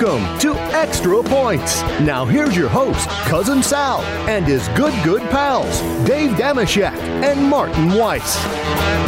Welcome to Extra Points. Now here's your host, Cousin Sal, and his good, good pals, Dave Dameshek and Martin Weiss.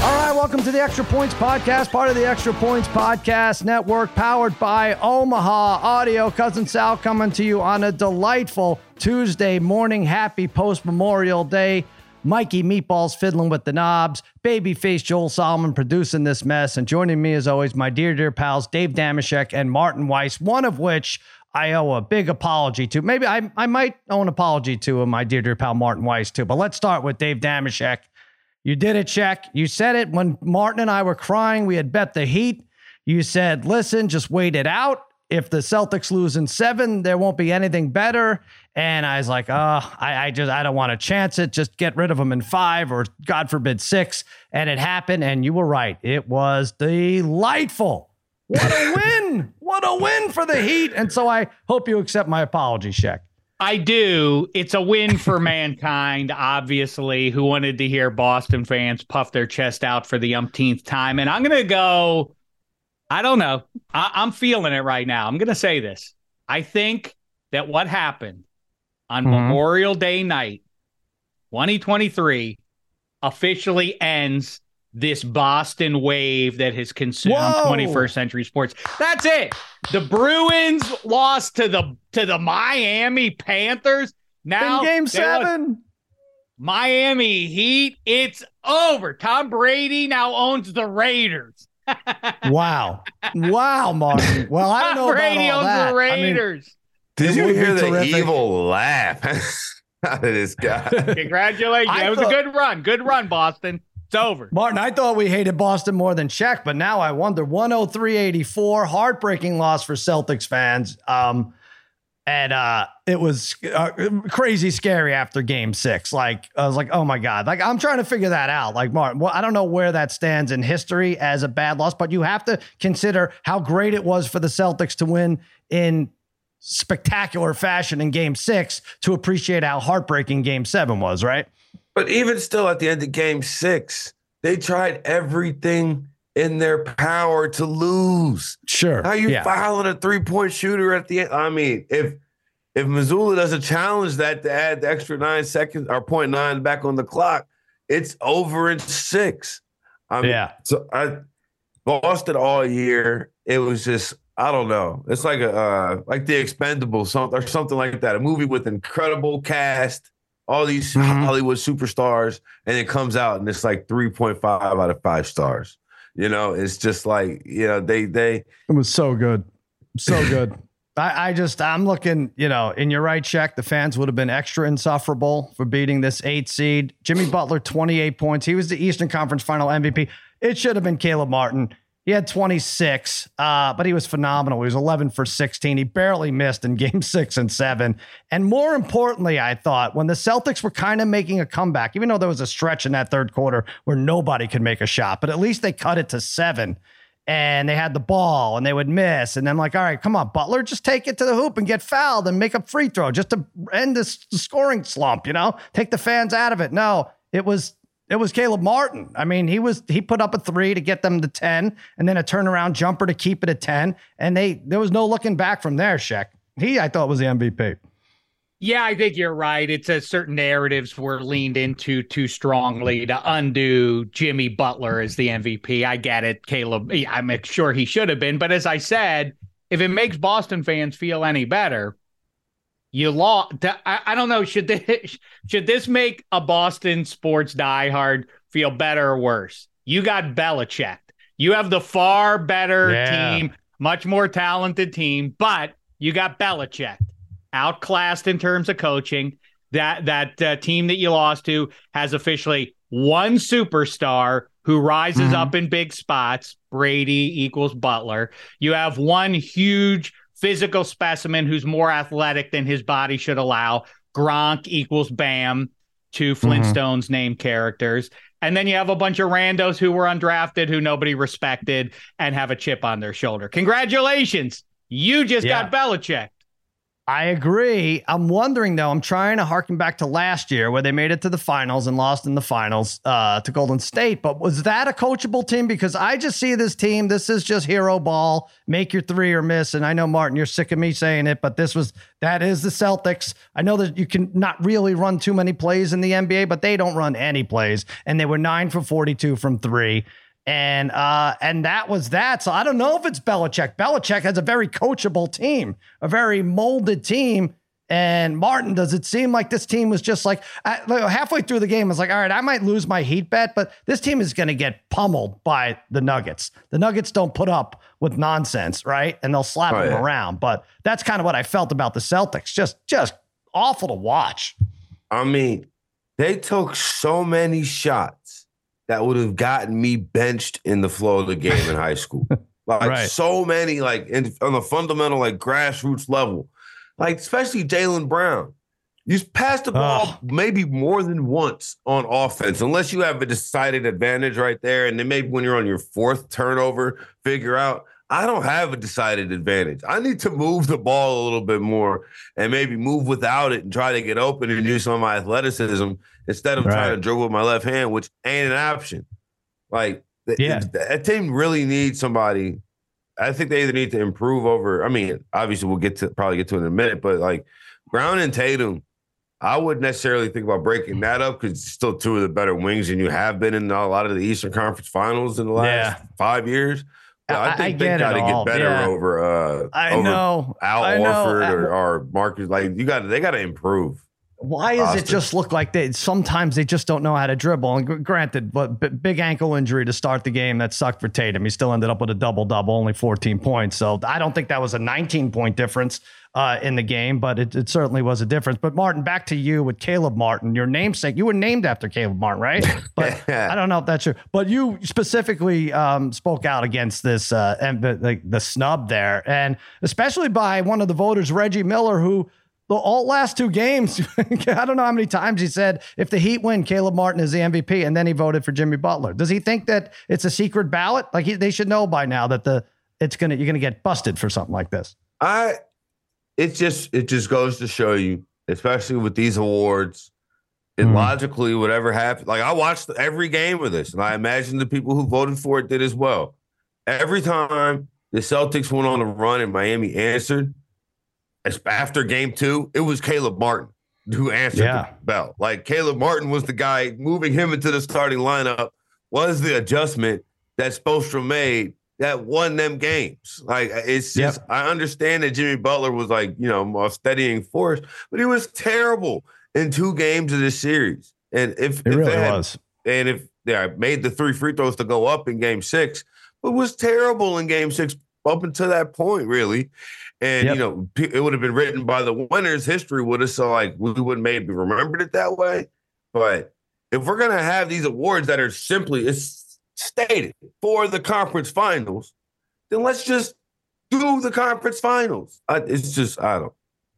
All right, welcome to the Extra Points Podcast, part of the Extra Points Podcast Network, powered by Omaha Audio. Cousin Sal coming to you on a delightful Tuesday morning. Happy post Memorial Day. Mikey Meatballs fiddling with the knobs, babyface Joel Solomon producing this mess, and joining me as always, my dear, dear pals, Dave Dameshek and Martin Weiss, one of which I owe a big apology to. Maybe I, I might owe an apology to my dear, dear pal Martin Weiss too. But let's start with Dave Dameshek. You did it, Shek. You said it when Martin and I were crying. We had bet the Heat. You said, listen, just wait it out. If the Celtics lose in seven, there won't be anything better. And I was like, oh, I, I just I don't want to chance it. Just get rid of them in five or God forbid six. And it happened. And you were right. It was delightful. What a win! What a win for the Heat. And so I hope you accept my apology, Shek. I do. It's a win for mankind, obviously, who wanted to hear Boston fans puff their chest out for the umpteenth time. And I'm going to go, I don't know. I, am feeling it right now. I'm going to say this. I think that what happened on mm-hmm. Memorial Day night, 2023, officially ends this Boston wave that has consumed Whoa. 21st century sports. That's it. The Bruins lost to the to the Miami Panthers. Now in game 7. Miami Heat, it's over. Tom Brady now owns the Raiders. wow. Wow, Martin. Well, I don't know Brady about all that. the Raiders. I mean, Did you hear the terrific. evil laugh out of this guy? Congratulations. It was thought, a good run. Good run, Boston. It's over. Martin, I thought we hated Boston more than Shek, but now I wonder 103-84, heartbreaking loss for Celtics fans. Um, and uh, it was uh, crazy scary after game six. Like, I was like, oh my God. Like, I'm trying to figure that out. Like, Martin, well, I don't know where that stands in history as a bad loss, but you have to consider how great it was for the Celtics to win in spectacular fashion in game six to appreciate how heartbreaking game seven was, right? But even still, at the end of game six, they tried everything in their power to lose. Sure. How you yeah. fouling a three point shooter at the end? I mean, if if Mazzulla doesn't challenge that to add the extra nine seconds or point nine back on the clock, it's over in six. I mean, yeah. So I Boston all year. It was just I don't know. It's like a uh, like the Expendables, something or something like that. A movie with incredible cast all these mm-hmm. Hollywood superstars, and it comes out and it's like 3.5 out of five stars. You know, it's just like, you know, they they it was so good. So good. I, I just I'm looking, you know, in your right Shek, the fans would have been extra insufferable for beating this eight seed. Jimmy Butler, 28 points. He was the Eastern Conference final MVP. It should have been Caleb Martin. He had 26, uh, but he was phenomenal. He was 11 for 16. He barely missed in game six and seven. And more importantly, I thought when the Celtics were kind of making a comeback, even though there was a stretch in that third quarter where nobody could make a shot, but at least they cut it to seven and they had the ball and they would miss. And I'm like, all right, come on, Butler, just take it to the hoop and get fouled and make a free throw just to end this scoring slump, you know, take the fans out of it. No, it was it was Caleb Martin. I mean, he was he put up a three to get them to 10 and then a turnaround jumper to keep it at 10. And they there was no looking back from there, Shek. He I thought was the MVP. Yeah, I think you're right. It's a certain narratives were leaned into too strongly to undo Jimmy Butler as the MVP. I get it. Caleb, I'm sure he should have been. But as I said, if it makes Boston fans feel any better, you lost. I, I don't know. Should this should this make a Boston sports diehard feel better or worse? You got Belichick. You have the far better yeah. team, much more talented team, but you got Belichick outclassed in terms of coaching. That that uh, team that you lost to has officially one superstar who rises mm-hmm. up in big spots. Brady equals Butler. You have one huge physical specimen who's more athletic than his body should allow. Gronk equals Bam, two mm-hmm. Flintstones mm-hmm. named characters. And then you have a bunch of randos who were undrafted, who nobody respected, and have a chip on their shoulder. Congratulations. You just yeah. got Belichick. I agree. I'm wondering though. I'm trying to harken back to last year where they made it to the finals and lost in the finals uh, to Golden State. But was that a coachable team? Because I just see this team. This is just hero ball. Make your three or miss. And I know Martin, you're sick of me saying it, but this was that is the Celtics. I know that you can not really run too many plays in the NBA, but they don't run any plays. And they were nine for 42 from three. And uh, and that was that. So I don't know if it's Belichick. Belichick has a very coachable team, a very molded team. And Martin, does it seem like this team was just like halfway through the game? I was like, all right, I might lose my heat bet, but this team is going to get pummeled by the Nuggets. The Nuggets don't put up with nonsense, right? And they'll slap oh, them yeah. around. But that's kind of what I felt about the Celtics. Just, just awful to watch. I mean, they took so many shots that would have gotten me benched in the flow of the game in high school. Like right. so many, like in, on the fundamental, like grassroots level, like especially Jaylen Brown. You pass the ball oh. maybe more than once on offense, unless you have a decided advantage right there. And then maybe when you're on your fourth turnover, figure out I don't have a decided advantage. I need to move the ball a little bit more and maybe move without it and try to get open and use some of my athleticism instead of right. trying to dribble with my left hand, which ain't an option. Like, yeah. that team really needs somebody. I think they either need to improve over. I mean, obviously, we'll get to probably get to it in a minute, but like Brown and Tatum, I wouldn't necessarily think about breaking that up because it's still two of the better wings, and you have been in a lot of the Eastern Conference Finals in the last yeah. five years. I think I they got to get better yeah. over. Uh, I over know Al I Horford know. Or, or Marcus. Like you got, they got to improve. Why does it just look like they sometimes they just don't know how to dribble? And granted, but big ankle injury to start the game that sucked for Tatum. He still ended up with a double double, only 14 points. So I don't think that was a 19 point difference uh, in the game, but it, it, certainly was a difference. But Martin, back to you with Caleb Martin, your namesake. You were named after Caleb Martin, right? But I don't know if that's true. But you specifically um, spoke out against this uh, and the, the, the snub there, and especially by one of the voters, Reggie Miller, who the all last two games, I don't know how many times he said, if the Heat win, Caleb Martin is the MVP, and then he voted for Jimmy Butler. Does he think that it's a secret ballot? Like he, they should know by now that the it's gonna you're gonna get busted for something like this. I, it just it just goes to show you, especially with these awards, and mm. logically whatever happened. Like I watched every game of this, and I imagine the people who voted for it did as well. Every time the Celtics went on a run and Miami answered after game two, it was Caleb Martin who answered yeah. the bell. Like Caleb Martin was the guy moving him into the starting lineup, was the adjustment that Spoelstra made that won them games. Like uh, it's just yep. I understand that Jimmy Butler was like, you know, a steadying force, but he was terrible in two games of this series. And if it if really had, was. And if yeah, made the three free throws to go up in game six, but was terrible in game six up until that point, really. And yep. you know, it would have been written by the winners. History would have so like we wouldn't maybe remembered it that way. But if we're gonna have these awards that are simply it's stated for the conference finals, then let's just do the conference finals. I, it's just I don't.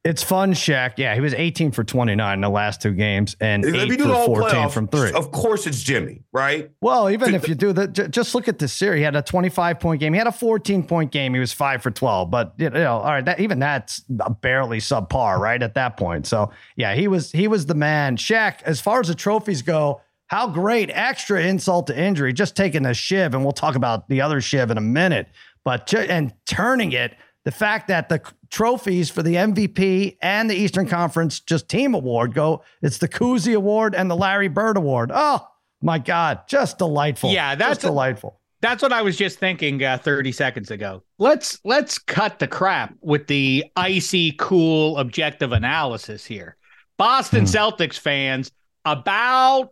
It's fun, Shek. Yeah, he was 18 for 29 in the last two games and if 8 for 14 playoffs, from three. Of course, it's Jimmy, right? Well, even if you do that, just look at this series. He had a 25 point game. He had a 14 point game. He was five for 12. But you know, all right, that, even that's barely subpar, right? At that point. So yeah, he was he was the man. Shek, as far as the trophies go, how great! Extra insult to injury, just taking a shiv, and we'll talk about the other shiv in a minute. But and turning it the fact that the trophies for the MVP and the Eastern Conference just team award go, it's the Cousy Award and the Larry Bird Award. Oh my God, just delightful. Yeah, that's just delightful. That's what I was just thinking uh, 30 seconds ago. Let's let's cut the crap with the icy cool objective analysis here. Boston hmm. Celtics fans about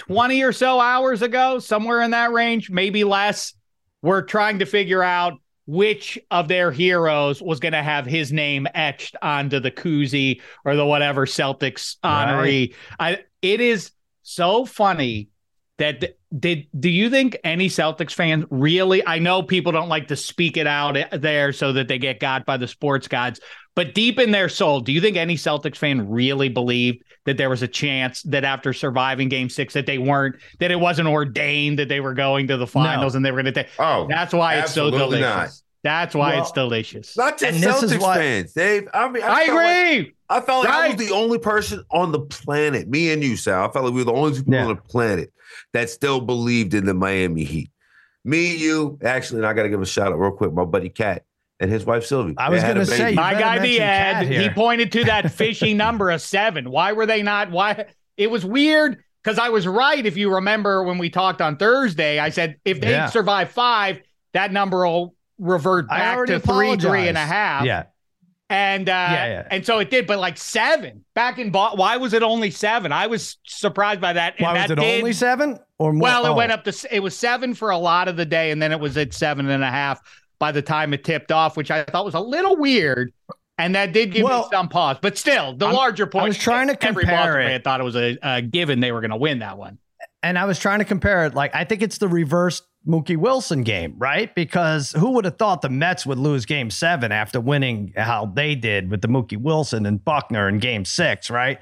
20 or so hours ago, somewhere in that range, maybe less, were trying to figure out which of their heroes was going to have his name etched onto the koozie or the whatever Celtics honoree. Right. I, it is so funny that did do you think any Celtics fans really I know people don't like to speak it out eh, there so that they get got by the sports gods but deep in their soul do you think any Celtics fan really believed that there was a chance that after surviving game 6 that they weren't that it wasn't ordained that they were going to the finals no. and they were going to take Oh that's why it's so delicious not. That's why Well, it's delicious. Not just And this is Celtics why- fans, Dave. I mean, I felt like- agree. I felt like I was the only person on the planet, me and you, Sal. I felt like we were the only people Yeah. on the planet that still believed in the Miami Heat. Me, you, actually, and I got to give a shout out real quick. My buddy Kat and his wife Sylvie. I was gonna say, My guy, the mention Cat Ed, he pointed to that fishy number of seven. Why were they not? Why? It was weird because I was right. If you remember when we talked on Thursday, I said if they Yeah. survive five, that number will revert back to three, three and a apologized. half. Yeah. And uh, Yeah, yeah. and so it did, but like seven back in. Bo- why was it only seven? I was surprised by that. And Why was that it did- only seven or more? well, it Oh. went up to it was seven for a lot of the day, and then it was at seven and a half by the time it tipped off, which I thought was a little weird. And that did give Well, me some pause, but still, the I'm- larger point. I was trying to every compare Boston it. fan thought it was a, a given they were going to win that one. and I was trying to compare it. Like, I think it's the reverse Mookie Wilson game, right? Because who would have thought the Mets would lose game seven after winning how they did with the Mookie Wilson and Buckner in game six, right?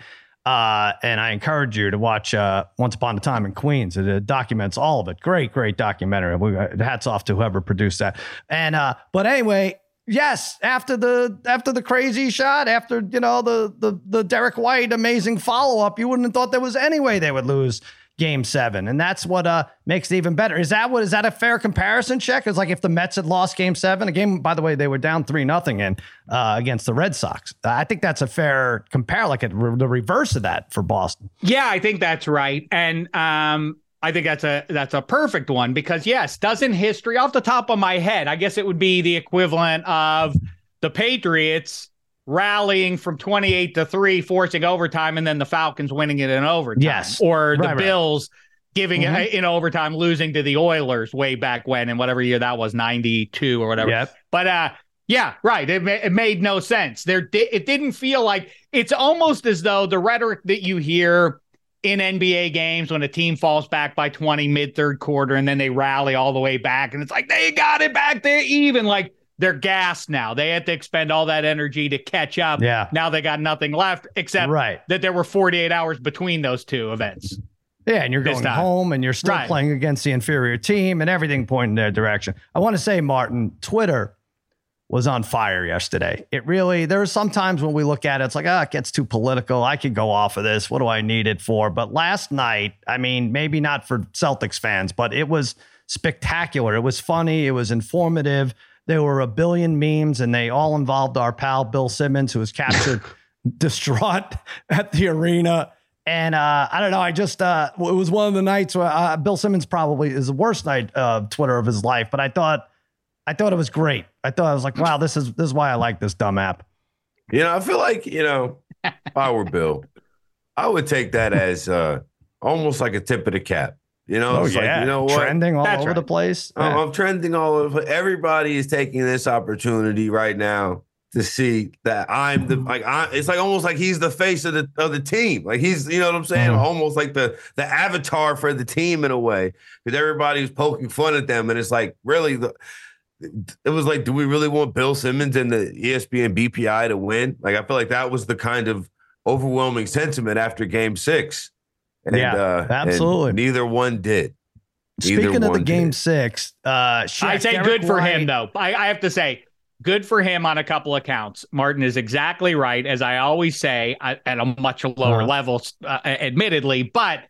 Uh, and I encourage you to watch uh, Once Upon a Time in Queens. It uh, documents all of it. Great, great documentary. We, uh, hats off to whoever produced that. And uh, but anyway, yes, after the after the crazy shot, after you know the the the Derrick White amazing follow up, you wouldn't have thought there was any way they would lose game seven. And that's what uh makes it even better. Is that what is that a fair comparison Shek? Is like if the Mets had lost game seven, a game, by the way, they were down three nothing in uh against the Red Sox. I think that's a fair compare, like a, the reverse of that for Boston. Yeah, I think that's right, and um, I think that's a that's a perfect one because yes, doesn't history off the top of my head? I guess it would be the equivalent of the Patriots rallying from 28 to 3 forcing overtime and then the Falcons winning it in overtime Yes. or the Right, right. Bills giving Mhm. it in overtime losing to the Oilers way back when in whatever year that was 92 or whatever Yep. but uh yeah, right. It, ma- it made no sense. There, di- it didn't feel like it's almost as though the rhetoric that you hear in NBA games when a team falls back by 20 mid third quarter and then they rally all the way back and it's like they got it back there even like they're gassed now. They had to expend all that energy to catch up. Yeah. Now they got nothing left except Right. that there were 48 hours between those two events. Yeah, and you're going home and you're still Right. playing against the inferior team and everything pointing their direction. I want to say, Martin, Twitter was on fire yesterday. It really, there's sometimes when we look at it, it's like, ah, it gets too political. I could go off of this. What do I need it for? But last night, I mean, maybe not for Celtics fans, but it was spectacular. It was funny. It was informative. There were a billion memes and they all involved our pal, Bill Simmons, who was captured distraught at the arena. And uh, I don't know. I just uh, it was one of the nights where uh, Bill Simmons probably is the worst night of Twitter of his life. But I thought, I thought it was great. I thought I was like, wow, this is this is why I like this dumb app. You know, I feel like, you know, if I were Bill, I would take that as uh almost like a tip of the cap. You know, it's like, you know what? trending all That's over right. the place. I'm, I'm trending all over. Everybody is taking this opportunity right now to see that I'm the like I. It's like almost like he's the face of the of the team. Like he's you know what I'm saying. Mhm. Almost like the the avatar for the team in a way because everybody was poking fun at them, and it's like really the. It was like, do we really want Bill Simmons and the ESPN BPI to win? Like, I feel like that was the kind of overwhelming sentiment after Game Six. And, Yeah, uh, and absolutely. neither one did. Neither Speaking of the game did. six, uh, Shek, I say Derek good for him though. I, I have to say, good for him on a couple of counts. Martin is exactly right, as I always say, I- at a much lower Uh-huh. level, uh, admittedly. But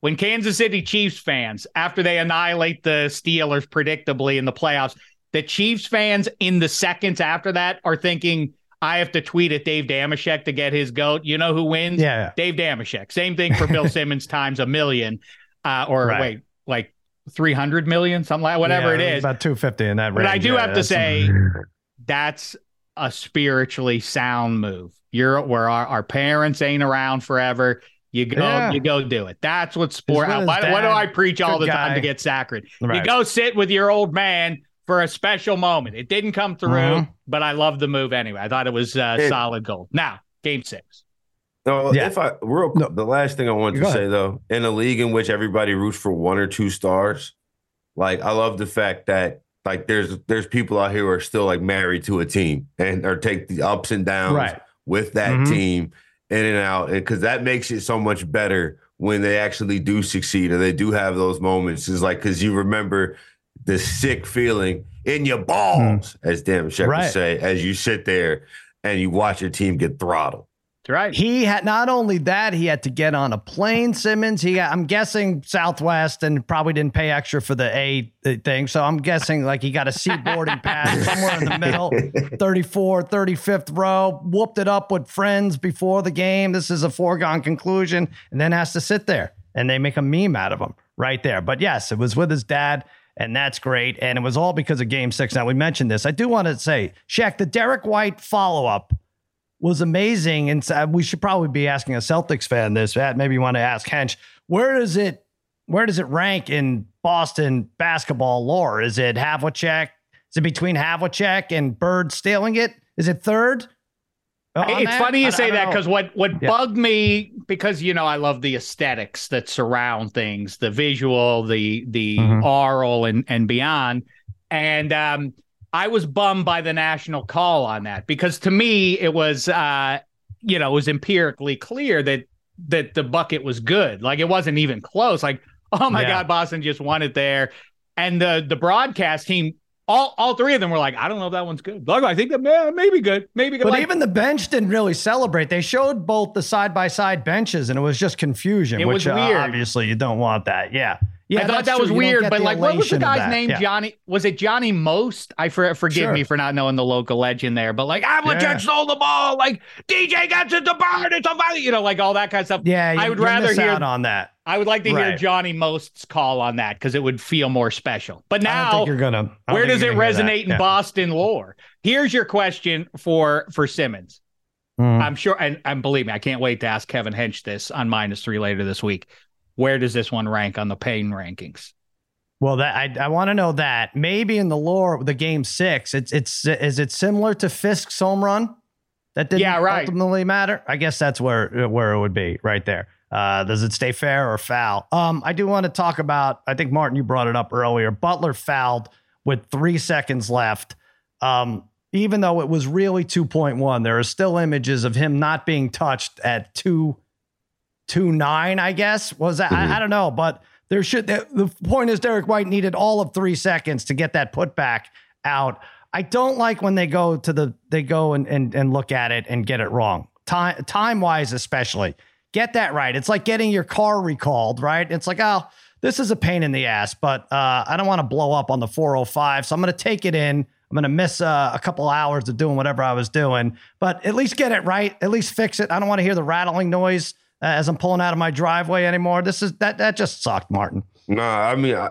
when Kansas City Chiefs fans, after they annihilate the Steelers predictably in the playoffs, the Chiefs fans in the seconds after that are thinking, I have to tweet at Dave Dameshek to get his goat. You know who wins? Yeah, Dave Dameshek. Same thing for Bill Simmons times a million, uh, or Right. wait, like 300 million, something like whatever Yeah, it is. about two fifty in that range. But. I do Yeah, have to say that's a spiritually sound move. You're where our, our parents ain't around forever. You go, Yeah. you go do it. That's what sport. Why, why do I preach all the good time to get sacred? You go sit with your old man for a special moment. It didn't come through, Mhm. but I love the move anyway. I thought it was uh, It- solid gold. Now, game six. No, Yeah. if I real No. the last thing I want Go to ahead. say though, in a league in which everybody roots for one or two stars, like I love the fact that like there's there's people out here who are still like married to a team and or take the ups and downs Right. with that Mhm. team in and out, and because that makes it so much better when they actually do succeed or they do have those moments. Is like because you remember the sick feeling in your balls, hmm. as Dameshek Right. would say, as you sit there and you watch your team get throttled. Right. He had not only that, he had to get on a plane, Simmons. He, I'm guessing Southwest and probably didn't pay extra for the A thing. So I'm guessing like he got a seat boarding pass somewhere in the middle, 34, 35th row, whooped it up with friends before the game. This is a foregone conclusion, and then has to sit there and they make a meme out of him right there. But yes, it was with his dad. And that's great. And it was all because of game six. Now, we mentioned this. I do want to say, Shek, the Derrick White follow up was amazing. And uh, we should probably be asking a Celtics fan this. Maybe you want to ask Hench, where does it where does it rank in Boston basketball lore? Is it Havlicek? Is it between Havlicek and Bird stealing it? Is it third? It's that? funny you say that because what what Yeah. bugged me because you know I love the aesthetics that surround things, the visual, the the Mhm. oral, and and beyond. And um, I was bummed by the national call on that because to me it was uh, you know it was empirically clear that that the bucket was good. Like it wasn't even close. Like oh my Yeah. god, Boston just won it there. And the the broadcast team. All, all three of them were like, I don't know if that one's good. Like, I think that yeah, maybe good, maybe good. But Like, even the bench didn't really celebrate. They showed both the side by side benches, and it was just confusion. It which was uh, weird. obviously you don't want that. Yeah, yeah. I thought that true. was You weird, but like, what was the guy's name? Yeah. Johnny? Was it Johnny Most? I for, forgive Sure. me for not knowing the local legend there, but like, Havlicek Yeah. stole the ball. Like DJ gets it to Bird. It's a violent, you know, like all that kind of stuff. Yeah, I would rather hear. on that. I would like to hear Johnny Most's call on that because it would feel more special. But I now, think you're gonna. I where does it resonate in Boston lore? Here's your question for for Simmons. Yeah. Mhm. I'm sure, and, and believe me, I can't wait to ask Kevin Hench this on minus three later this week. Where does this one rank on the pain rankings? Well, that I, I want to know that maybe in the lore, the game six, it's it's is it similar to Fisk's home run? That didn't Yeah, right. ultimately matter. I guess that's where where it would be right there. Uh, does it stay fair or foul? Um, I do want to talk about. I think Martin, you brought it up earlier. Butler fouled with three seconds left. Um, even though it was really two point one, there are still images of him not being touched at two two nine. I guess was that. I, I don't know, but there should. The, the point is, Derrick White needed all of three seconds to get that putback out. I don't like when they go to the they go and and, and look at it and get it wrong. Time time wise, especially get that right. It's like getting your car recalled, right? It's like oh. This is a pain in the ass, but uh, I don't want to blow up on the 405. So I'm going to take it in. I'm going to miss uh, a couple hours of doing whatever I was doing, but at least get it right. At least fix it. I don't want to hear the rattling noise as I'm pulling out of my driveway anymore. This is that that just sucked, Martin. Nah, I mean, I,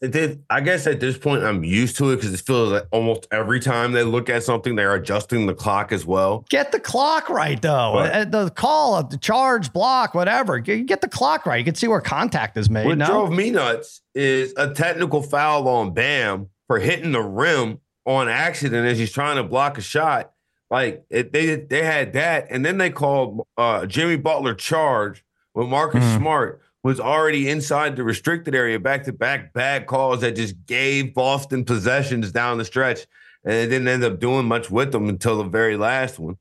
did, I guess at this point I'm used to it because it feels like almost every time they look at something, they're adjusting the clock as well. Get the clock right though. Uh, The call, of the charge, block, whatever. Get get the clock right. You can see where contact is made. What no? drove me nuts is a technical foul on Bam for hitting the rim on accident as he's trying to block a shot. Like it, they they had that, and then they called uh, Jimmy Butler charge when Marcus Mhm. Smart was already inside the restricted area. Back to back bad calls that just gave Boston possessions down the stretch, and it didn't end up doing much with them until the very last one.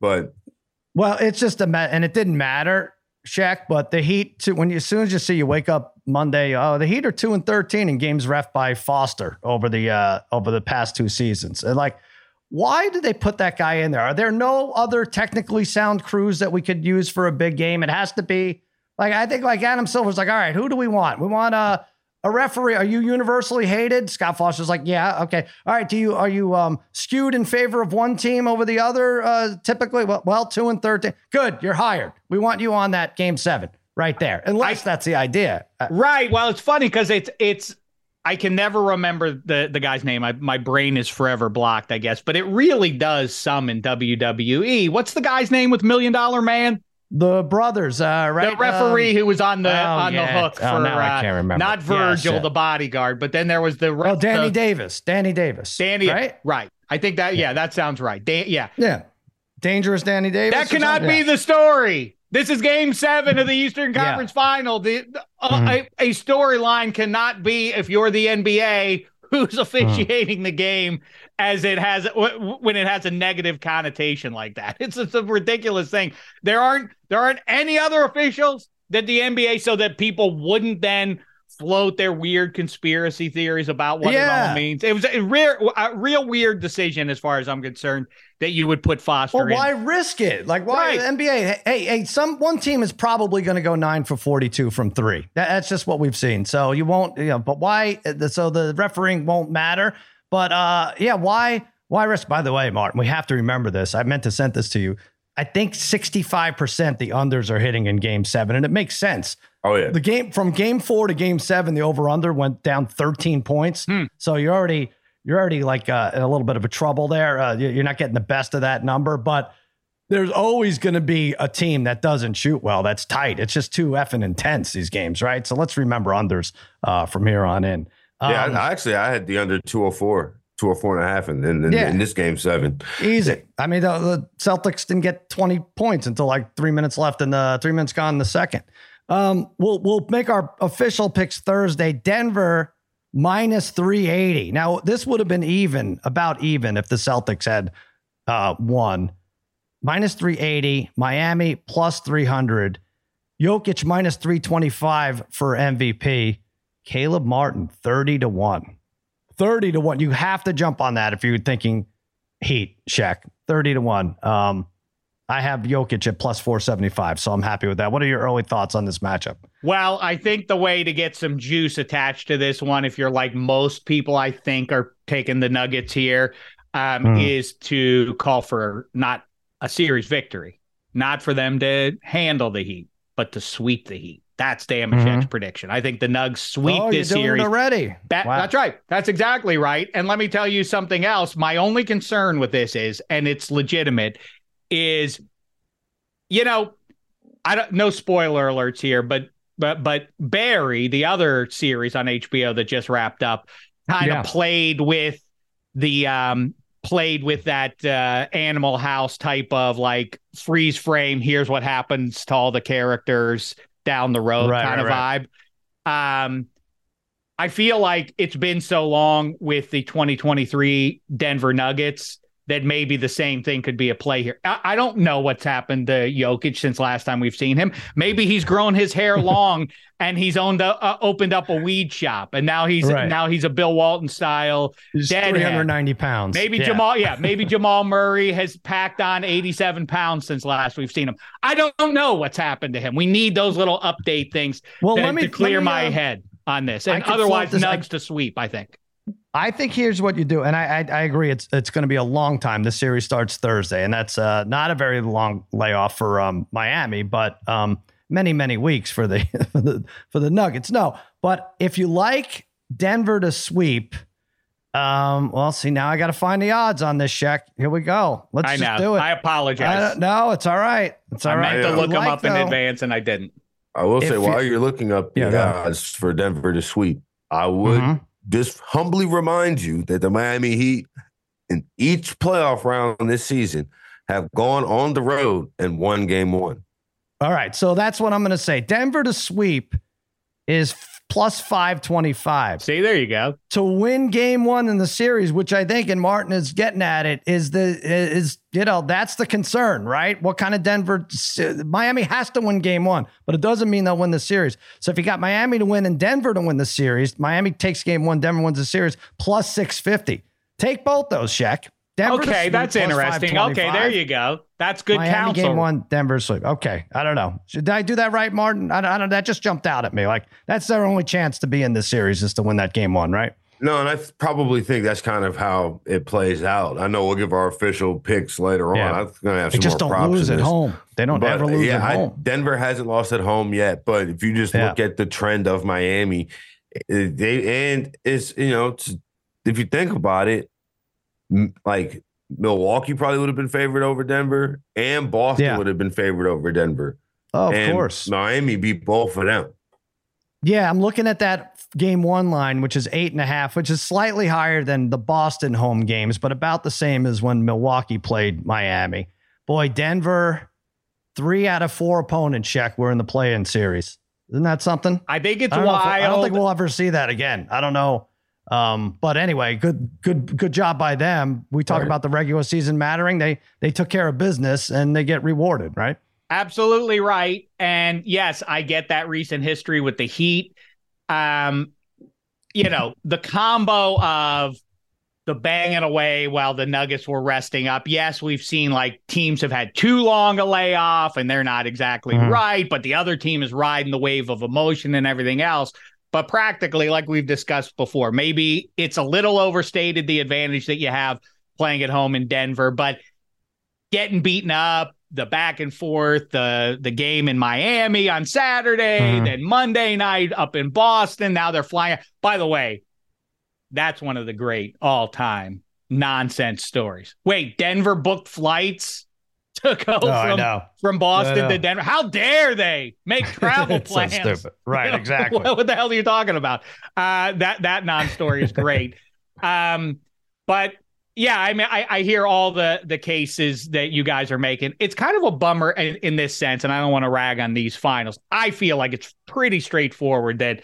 But Well, it's just a and it didn't matter, Shek. But the Heat, too, when you as soon as you see you wake up Monday, oh, the Heat are two and thirteen in games ref by Foster over the uh over the past two seasons. And like, why did they put that guy in there? Are there no other technically sound crews that we could use for a big game? It has to be like I think like Adam Silver's like, all right, who do we want? We want a a referee. Are you universally hated? Scott Foster's like, yeah, okay, all right. Do you are you um skewed in favor of one team over the other? Uh, typically, well, well, two and thirteen. Good, you're hired. We want you on that game seven right there, unless that's the idea. Uh, Right. Well, it's funny because it's it's I can never remember the the guy's name. I, my brain is forever blocked, I guess. But it really does some in WWE. What's the guy's name with Million Dollar Man? the brothers, uh, right? The referee Um, who was on the oh, on yeah. the hook for Oh, now I uh, can't remember. not Yes, Virgil, yeah. the bodyguard, but then there was the oh, Danny the, Davis. Danny Davis. Danny, right? right? I think that yeah, that sounds right. Dan, yeah, Yeah. Dangerous Danny Davis. that cannot be the story. This is Game Seven of the Eastern Yeah. Conference Final. The, uh, Mhm. a, a storyline cannot be if you're the NBA who's officiating the game as it has w- when it has a negative connotation like that. It's just a ridiculous thing. There aren't there aren't any other officials that the NBA so that people wouldn't then float their weird conspiracy theories about what it all means. It was a real, a real weird decision, as far as I'm concerned, that you would put Foster Well, in. why risk it? Like, why Right. NBA? Hey, hey, some one team is probably going to go nine for forty-two from three. That, that's just what we've seen. So you won't, you know. But why? So the refereeing won't matter. But uh, yeah, why? Why risk? By the way, Martin, we have to remember this. I meant to send this to you. I think sixty-five percent the unders are hitting in Game Seven, and it makes sense. Oh yeah. The game from Game Four to Game Seven, the over/under went down thirteen points. Hmm. So you're already you're already like uh, in a little bit of a trouble there. Uh, you- you're not getting the best of that number, but there's always going to be a team that doesn't shoot well. That's tight. It's just too effing intense these games, right? So let's remember unders uh, from here on in. yeah, Um, I, I actually I had the under 204, 204 and a half in, in, in, Yeah. in this game seven. Easy. I mean, the, the Celtics didn't get 20 points until like three minutes left in the three minutes gone in the second. Um, we'll we'll make our official picks Thursday. Denver minus 380. Now, this would have been even, about even, if the Celtics had uh, won. Minus 380. Miami plus 300. Jokic minus 325 for MVP. Caleb Martin 30 to 1. 30 to 1. You have to jump on that if you're thinking Heat, Shek, 30 to 1. Um, I have Jokic at plus 475, so I'm happy with that. What are your early thoughts on this matchup? Well, I think the way to get some juice attached to this one, if you're like most people, I think are taking the Nuggets here, um, Hmm. is to call for not a series victory, not for them to handle the Heat, but to sweep the Heat. That's Dameshek's prediction. I think the Nugs sweep oh, this series. already. That, Wow. That's right. That's exactly right. And let me tell you something else. My only concern with this is, and it's legitimate, is you know, I don't no spoiler alerts here, but but but Barry, the other series on HBO that just wrapped up, kind Yeah. of played with the um played with that uh animal house type of like freeze frame here's what happens to all the characters down the road Right, kind right, of vibe um I feel like it's been so long with the 2023 Denver Nuggets that maybe the same thing could be a play here. I, I don't know what's happened to Jokic since last time we've seen him. Maybe he's grown his hair long and he's owned a, uh, opened up a weed shop and now he's Right. now he's a Bill Walton style. He's Deadhead. 390 pounds. Maybe Yeah. Jamal, yeah, maybe Jamal Murray has packed on 87 pounds since last we've seen him. I don't know what's happened to him. We need those little update things Well, to, let me to clear me, my uh, head on this. And otherwise, this- I- Nugs to sweep, I think. I think here's what you do, and I I, I agree. It's it's going to be a long time. The series starts Thursday, and that's uh, not a very long layoff for um, Miami, but um, many many weeks for the, for the for the Nuggets. No, but if you like Denver to sweep, um, well, see now I got to find the odds on this. Shek. Here we go. Let's I just know. do it. I apologize. I no, it's all right. It's all I right. meant to Yeah. look them like, up in though- advance, and I didn't. I will say If while you- you're looking up the Yeah, go odds for Denver to sweep, I would Mhm. Just humbly remind you that the Miami Heat in each playoff round this season have gone on the road and won game one. All right, so that's what I'm going to say. Denver to sweep is plus five twenty five. See, there you go. to win game one in the series, which I think, and Martin is getting at it, is the is you know that's the concern, right? What kind of Denver? Miami has to win game one, but it doesn't mean they'll win the series. So if you got Miami to win and Denver to win the series, Miami takes game one, Denver wins the series plus six fifty. Take both those, Shek. Denver okay, sweep that's interesting. Okay, there you go. That's good Miami counsel. game one, Denver sweep. Okay, I don't know. Did I do that right, Martin? I don't, I don't. That just jumped out at me. Like that's their only chance to be in this series is to win that game one, right? No, and I th- probably think that's kind of how it plays out. I know we'll give our official picks later on. Yeah. I'm going to have some They just more don't lose at this. home. They don't But, ever lose yeah, at I- home. Denver hasn't lost at home yet, but if you just Yeah. look at the trend of Miami, eh, they and it's you know it's, if you think about it, m- like Milwaukee probably would have been favored over Denver, and Boston Yeah. would have been favored over Denver. Oh, of and course. Miami beat both of them. Yeah, I'm looking at that game one line, which is eight and a half, which is slightly higher than the Boston home games, but about the same as when Milwaukee played Miami. Boy, Denver, three out of four opponents Shek were in the play-in series. Isn't that something? I think it's I don't, if- wild. I don't think we'll ever see that again. I don't know. Um, but anyway, good, good, good job by them. We talk Right. about the regular season mattering. They they took care of business and they get rewarded, right? Absolutely right. And yes, I get that recent history with the Heat. um, you know, the combo of the banging away while the Nuggets were resting up. Yes, we've seen like teams have had too long a layoff and they're not exactly mm-hmm. right, but the other team is riding the wave of emotion and everything else. But practically, like we've discussed before, maybe it's a little overstated the advantage that you have playing at home in Denver, but getting beaten up, the back and forth, the the game in Miami on Saturday, mm-hmm. then Monday night up in Boston. Now they're flying. By the way, that's one of the great all time nonsense stories. Wait, Denver booked flights to go oh, from, from Boston to Denver. How dare they make travel plans? So right, exactly. what, what, the hell are you talking about? Uh, that that non story is great. um, but yeah, I mean, I, I hear all the the cases that you guys are making. It's kind of a bummer in, in this sense, and I don't want to rag on these finals. I feel like it's pretty straightforward that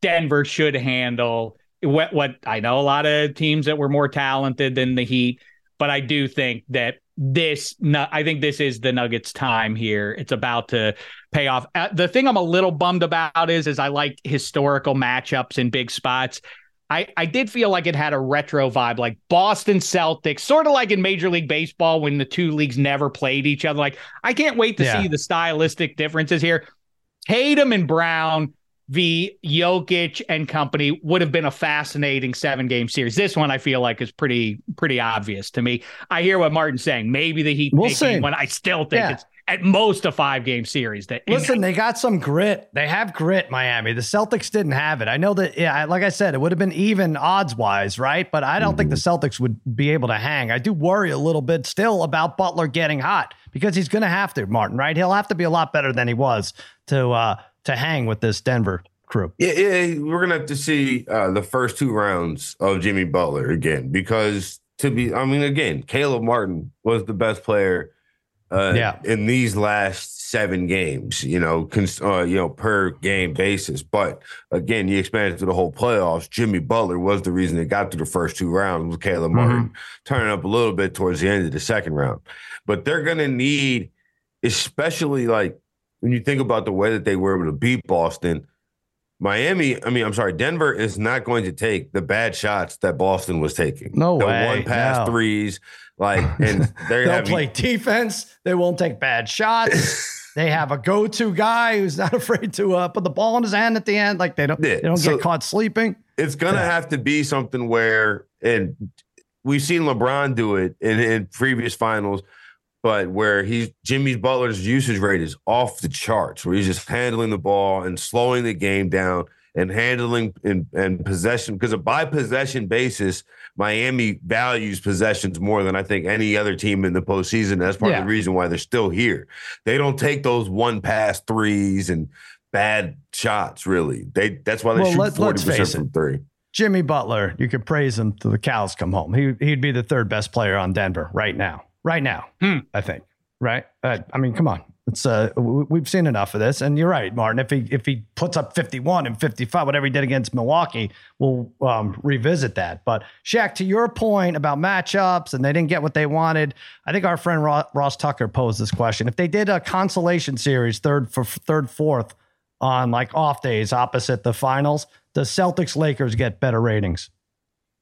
Denver should handle what what I know a lot of teams that were more talented than the Heat, but I do think that this I think this is the Nuggets time here. It's about to pay off. Uh, the thing I'm a little bummed about is is I like historical matchups in big spots. I, I did feel like it had a retro vibe, like Boston Celtics, sort of like in Major League Baseball when the two leagues never played each other. Like, I can't wait to yeah. see the stylistic differences here. Tatum and Brown v. Jokic and company would have been a fascinating seven game series. This one I feel like is pretty pretty obvious to me. I hear what Martin's saying. Maybe the Heat we'll see. one. I still think yeah. it's at most a five game series. That listen, they got some grit. They have grit. Miami. The Celtics didn't have it. I know that. Yeah, like I said, it would have been even odds wise, right? But I don't mm-hmm. think the Celtics would be able to hang. I do worry a little bit still about Butler getting hot because he's going to have to, Martin. Right? He'll have to be a lot better than he was to. uh to hang with this Denver crew. Yeah, yeah we're gonna have to see uh, the first two rounds of Jimmy Butler again because to be, I mean, again, Caleb Martin was the best player. Uh, yeah. in these last seven games, you know, cons- uh, you know, per game basis. But again, you expand it to the whole playoffs. Jimmy Butler was the reason they got to the first two rounds with Caleb mm-hmm. Martin turning up a little bit towards the end of the second round. But they're gonna need, especially like when you think about the way that they were able to beat Boston, Miami, I mean, I'm sorry, Denver is not going to take the bad shots that Boston was taking. No the way. one pass no. threes, like, and they'll having... play defense. They won't take bad shots. they have a go-to guy who's not afraid to uh, put the ball in his hand at the end. Like they don't, yeah. they don't so get caught sleeping. It's gonna yeah. have to be something where, and we've seen LeBron do it in, in previous finals but where he's Jimmy Butler's usage rate is off the charts, where he's just handling the ball and slowing the game down and handling and, and possession because a by possession basis, Miami values possessions more than I think any other team in the postseason. That's part yeah. of the reason why they're still here. They don't take those one pass threes and bad shots. Really, they that's why they well, shoot forty percent from three. Jimmy Butler, you could praise him till the cows come home. He he'd be the third best player on Denver right now right now. Hmm. I think. Right. Uh, I mean, come on. It's uh, we've seen enough of this, and you're right, Martin. If he if he puts up 51 and 55, whatever he did against Milwaukee, we'll um, revisit that. But Shek, to your point about matchups, and they didn't get what they wanted. I think our friend Ross Tucker posed this question: If they did a consolation series, third for third, fourth on like off days opposite the finals, the Celtics Lakers get better ratings?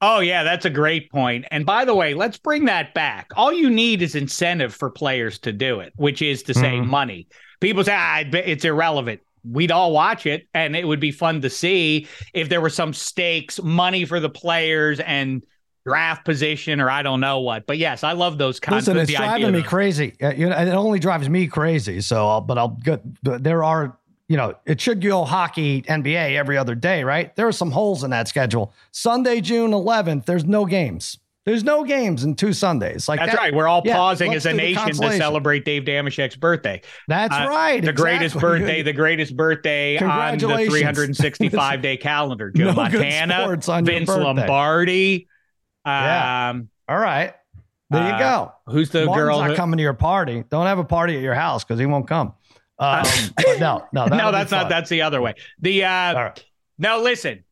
Oh, yeah, that's a great point. And by the way, let's bring that back. All you need is incentive for players to do it, which is to say mm-hmm. money. People say ah, it's irrelevant. We'd all watch it, and it would be fun to see if there were some stakes, money for the players, and draft position, or I don't know what. But yes, I love those kinds. Listen, it's driving me crazy. Uh, you know, it only drives me crazy. So, I'll, but I'll get. There are you know, it should go hockey, NBA every other day, right? There are some holes in that schedule. Sunday, June 11th, there's no games. There's no games in two Sundays. Like that's that, right. We're all yeah, pausing as a nation to celebrate Dave Dameshek's birthday. That's uh, right. The exactly. greatest birthday. The greatest birthday on the 365 day calendar. Joe no Montana, Vince Lombardi. Um, yeah. All right. There you uh, go. Who's the Martin's girl? Not who, coming to your party. Don't have a party at your house because he won't come. Um, no, no, no, that's not. That's the other way. The uh, right. now listen.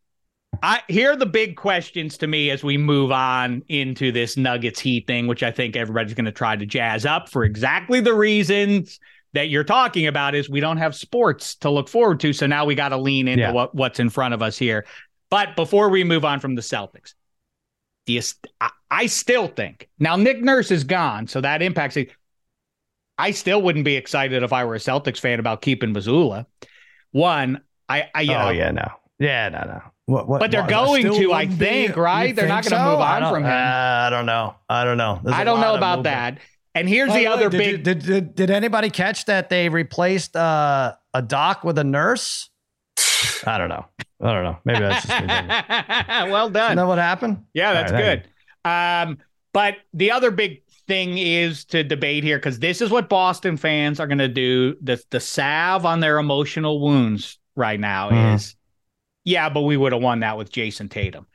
I here are the big questions to me as we move on into this Nuggets Heat thing, which I think everybody's going to try to jazz up for exactly the reasons that you're talking about is we don't have sports to look forward to. So now we got to lean into Yeah. what, what's in front of us here. But before we move on from the Celtics, do you, st- I, I still think now Nick Nurse is gone, so that impacts it. I still wouldn't be excited if I were a Celtics fan about keeping Mazzulla. One, I, I you oh know, yeah, no, yeah, no, no. What, what, But they're what, going to, I wouldn't be- think, right? They're not gonna move on from him. uh, I don't know. I don't know. There's I don't know about movement. that. And here's the other did big. You, did, did did anybody catch that they replaced uh, a doc with a nurse? I don't know. I don't know. Maybe that's just me. well done. that what happened? Yeah, that's right, good. Um, but the other big thing is to debate here because this is what Boston fans are going to do. The the salve on their emotional wounds right now Mhm. is, yeah, but we would have won that with Jayson Tatum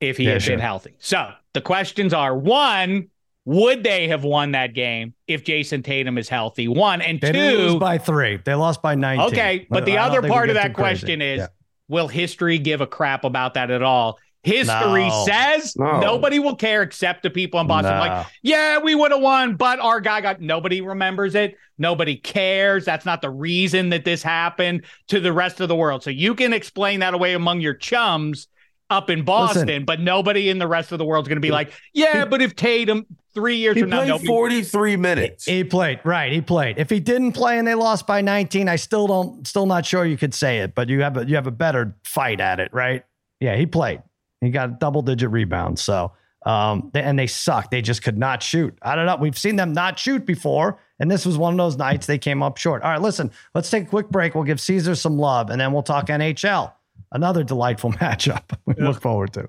if he Yeah, had sure. been healthy. So the questions are: one, would they have won that game if Jayson Tatum is healthy? One and They two. by three. They lost by 19. Okay, but the I other part of that too crazy. question is Yeah. will history give a crap about that at all? History No. says No. nobody will care except the people in Boston. Like, yeah, we would have won, but our guy got nobody remembers it. Nobody cares. That's not the reason that this happened to the rest of the world. So you can explain that away among your chums up in Boston, Listen. but nobody in the rest of the world is going to be like, yeah, but if Tatum three years He from now, played nobody 43 minutes. He played right. He played. If he didn't play and they lost by 19, I still don't. Still not sure you could say it, but you have a you have a better fight at it, right? Yeah, he played. He got double digit rebounds. So, um, they- and they sucked. They just could not shoot. I don't know. We've seen them not shoot before, and this was one of those nights they came up short. All right, listen. Let's take a quick break. We'll give Caesar some love, and then we'll talk NHL. Another delightful matchup. We look forward to.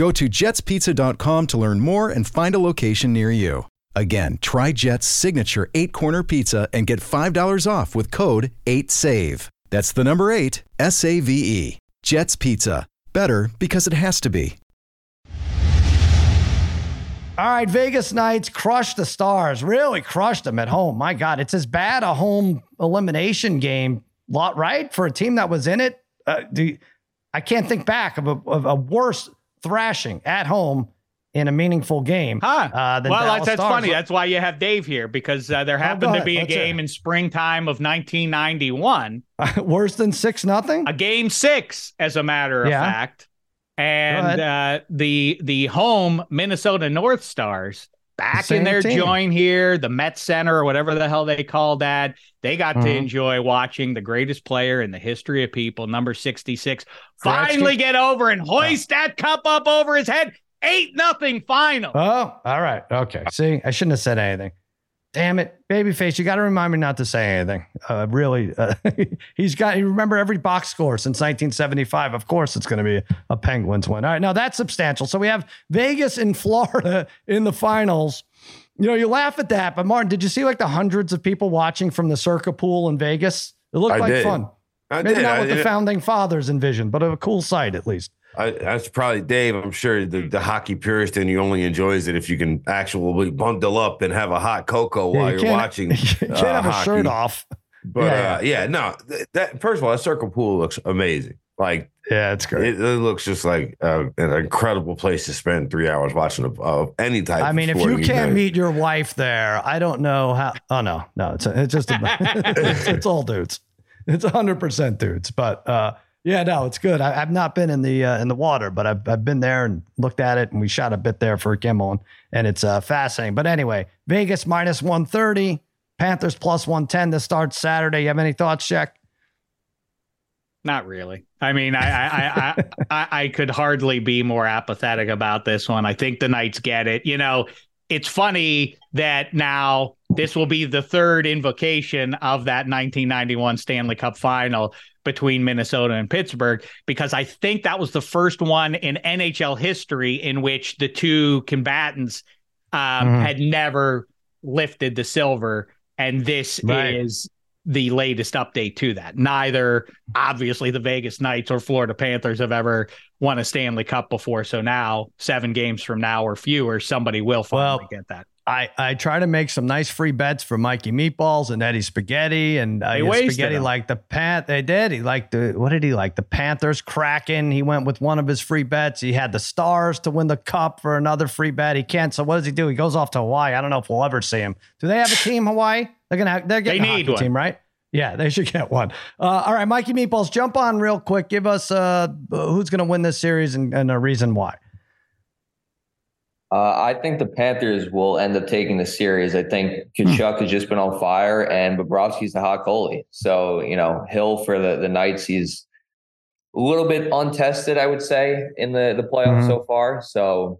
Go to jetspizza.com to learn more and find a location near you. Again, try Jet's signature eight corner pizza and get $5 off with code 8SAVE. That's the number eight, S A V E. Jet's Pizza. Better because it has to be. All right, Vegas Knights crushed the Stars. Really crushed them at home. My God, it's as bad a home elimination game, lot right, for a team that was in it. Uh, do I can't think back of a, of a worse thrashing at home in a meaningful game. Huh. Uh, well, Dallas that's, Stars. funny. That's why you have Dave here because uh, there happened to be a Let's game in springtime of 1991, worse than six nothing. a game six, as a matter of Yeah. fact, and uh, the the home Minnesota North Stars back in their team. joint here, the Met Center or whatever the hell they call that. They got to Mhm. enjoy watching the greatest player in the history of people, number 66, Gretzky? finally get over and hoist that cup up over his head. Eight nothing final. Oh, all right. Okay. See, I shouldn't have said anything. Damn it, babyface! You got to remind me not to say anything. Uh, really, uh, he's got. You remember every box score since 1975. Of course, it's going to be a Penguins win. All right, now that's substantial. So we have Vegas and Florida in the finals. You know, you laugh at that, but Martin, did you see like the hundreds of people watching from the Circa pool in Vegas? It looked I like did. fun. I Maybe did. not I what the founding fathers envisioned, but a cool sight at least. I, that's probably Dave. I'm sure the, the hockey purist in you only enjoys it if you can actually bundle up and have a hot cocoa Yeah, while you you're watching. you can't uh, have a hockey. shirt off. But Yeah, uh, yeah no. th- That first of all, that Circa pool looks amazing. Like Yeah, it's great. it, it looks just like uh, an incredible place to spend three hours watching a, uh, any type. Of. I of mean, if you can't event. meet your wife there, I don't know how. Oh no, no, it's it's just it's, it's all dudes. It's hundred percent dudes. But uh, yeah, no, it's good. I, I've not been in the uh, in the water, but I've I've been there and looked at it, and we shot a bit there for Kimmel, and, and it's uh, fascinating. But anyway, Vegas minus one thirty, Panthers plus one ten. This starts Saturday. You have any thoughts, Jack? Not really. I mean, I I, I, I I could hardly be more apathetic about this one. I think the Knights get it. You know, it's funny that now this will be the third invocation of that 1991 Stanley Cup final between Minnesota and Pittsburgh because I think that was the first one in NHL history in which the two combatants um, Mhm. had never lifted the silver, and this Right. is the latest update to that. Neither, obviously, the Vegas Knights or Florida Panthers have ever won a Stanley Cup before. So now, seven games from now or fewer, somebody will finally Well, get that. I, I try to make some nice free bets for Mikey Meatballs and Eddie Spaghetti and uh, Spaghetti them. liked the Pan. They did. He liked the what did he like? The Panthers Kraken. He went with one of his free bets. He had the Stars to win the Cup for another free bet. He can't. So what does he do? He goes off to Hawaii. I don't know if we'll ever see him. Do they have a team Hawaii? They're gonna. Have, they're getting They a need hockey one. team, right? Yeah, they should get one. Uh, all right, Mikey Meatballs, jump on real quick. Give us uh, who's going to win this series and, and a reason why. Uh, I think the Panthers will end up taking the series. I think Tkachuk has just been on fire, and Bobrovsky's the hot goalie. So you know, Hill for the the Knights, he's a little bit untested, I would say, in the the playoffs Mhm. so far. So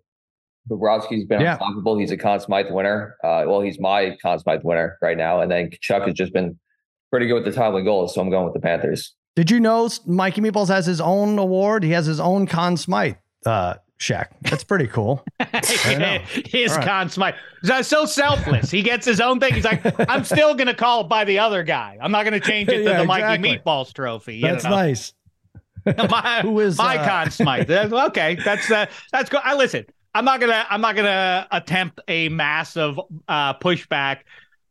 Bobrovsky's been Yeah. unstoppable. He's a Conn Smythe winner. Uh, well, he's my Conn Smythe winner right now, and then Tkachuk has just been pretty good with the timely goals. So I'm going with the Panthers. Did you know Mikey Meatballs has his own award? He has his own Conn Smythe uh, check. That's pretty cool. His right. Conn Smythe. He's so selfless. He gets his own thing. He's like, I'm still going to call it by the other guy. I'm not going to change it to Yeah, the Mikey exactly. Meatballs trophy. You That's know? nice. my Who is, my uh, Conn Smythe? Okay, that's uh, that's good. I listen. I'm not gonna I'm not gonna attempt a massive uh, pushback.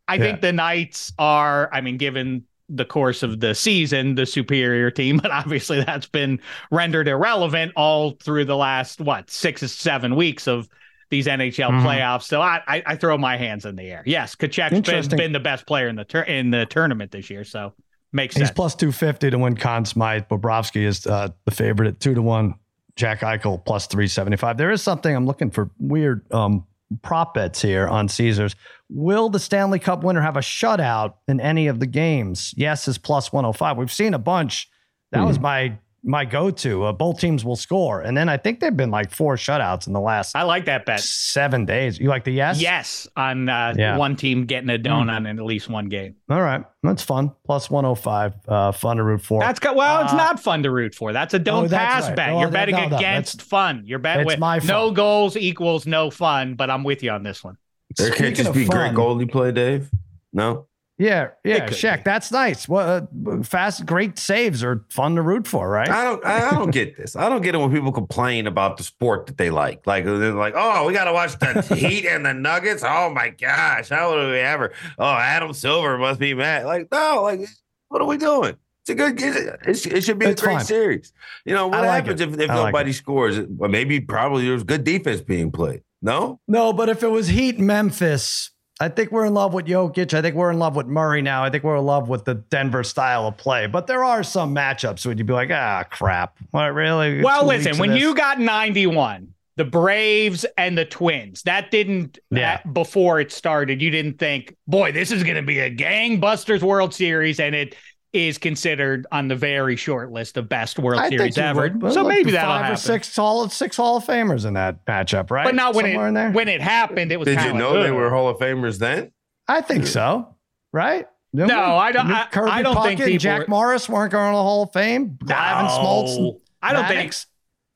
I Yeah. think the Knights are. I mean, given the course of the season, the superior team, but obviously that's been rendered irrelevant all through the last what six or seven weeks of these NHL Mhm. playoffs. So I, I I throw my hands in the air. Yes, Tkachuk's been, been the best player in the tur- in the tournament this year. So makes He's sense. plus 250 to win Conn Smythe. Bobrovsky is uh, the favorite at two to one. Jack Eichel plus 375. There is something I'm looking for weird um, prop bets here on Caesars. Will the Stanley Cup winner have a shutout in any of the games? Yes is plus 105. We've seen a bunch. That Hmm. was my my go-to. Uh, both teams will score, and then I think they've been like four shutouts in the last I like that bet. seven days. You like the yes? Yes, on uh, Yeah. one team getting a donut in at least one game. All right, that's fun. Plus 105. Uh, fun to root for. That's got, well, it's Uh, not fun to root for. That's a don't Oh, pass right. bet. Well, You're that- betting no, no, against fun. You're betting with my no goals equals no fun. But I'm with you on this one. There can't just of be great goalie play, Dave. No, Yeah, yeah, could Shek. be. That's nice. Well, uh, fast, great saves are fun to root for, right? I don't. I, I don't get this. I don't get it when people complain about the sport that they like. Like they're like, "Oh, we got to watch the Heat and the Nuggets." Oh my gosh, how would we ever? Oh, Adam Silver must be mad. Like, no, like, what are we doing? It's a good. It's, it should be It's a great fine. series. You know what I like happens it. if, if I like nobody scores? Well, maybe probably there's good defense being played. No, No, but if it was Heat Memphis, I think we're in love with Jokic. I think we're in love with Murray now. I think we're in love with the Denver style of play. But there are some matchups where you'd be like, ah, crap. What really? Well, listen, when this? you got 91, the Braves and the Twins, that didn't, Yeah. uh, before it started, you didn't think, boy, this is going to be a gangbusters World Series. And it is considered on the very short list of best World I Series ever. would, so look, maybe the that'll five happen. or six Hall six Hall of Famers in that matchup, right? but not when Somewhere in there. it when it happened. It was did you know like, they were Hall of Famers then? I think so. Right? No, I don't. I, Kirby I don't Puckett think and people Jack were- Morris weren't going to the Hall of Fame. Glavine Smoltz. and I don't think. Maddux.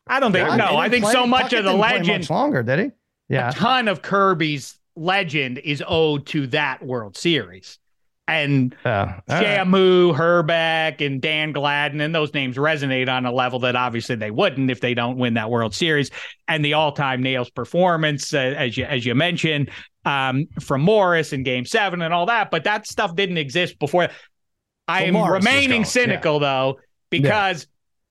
I don't think. Well, no, I think play- so much Puckett of the didn't play legend, much longer, did he? Yeah. a ton of Kirby's legend is owed to that World Series, and Yeah. All right. Shamu, Hrbek, and Dan Gladden, and those names resonate on a level that obviously they wouldn't if they don't win that World Series. And the all-time nails performance, uh, as you as you mentioned, um, from Morris in Game Seven and all that. But that stuff didn't exist before. I Well, am Morris remaining cynical though because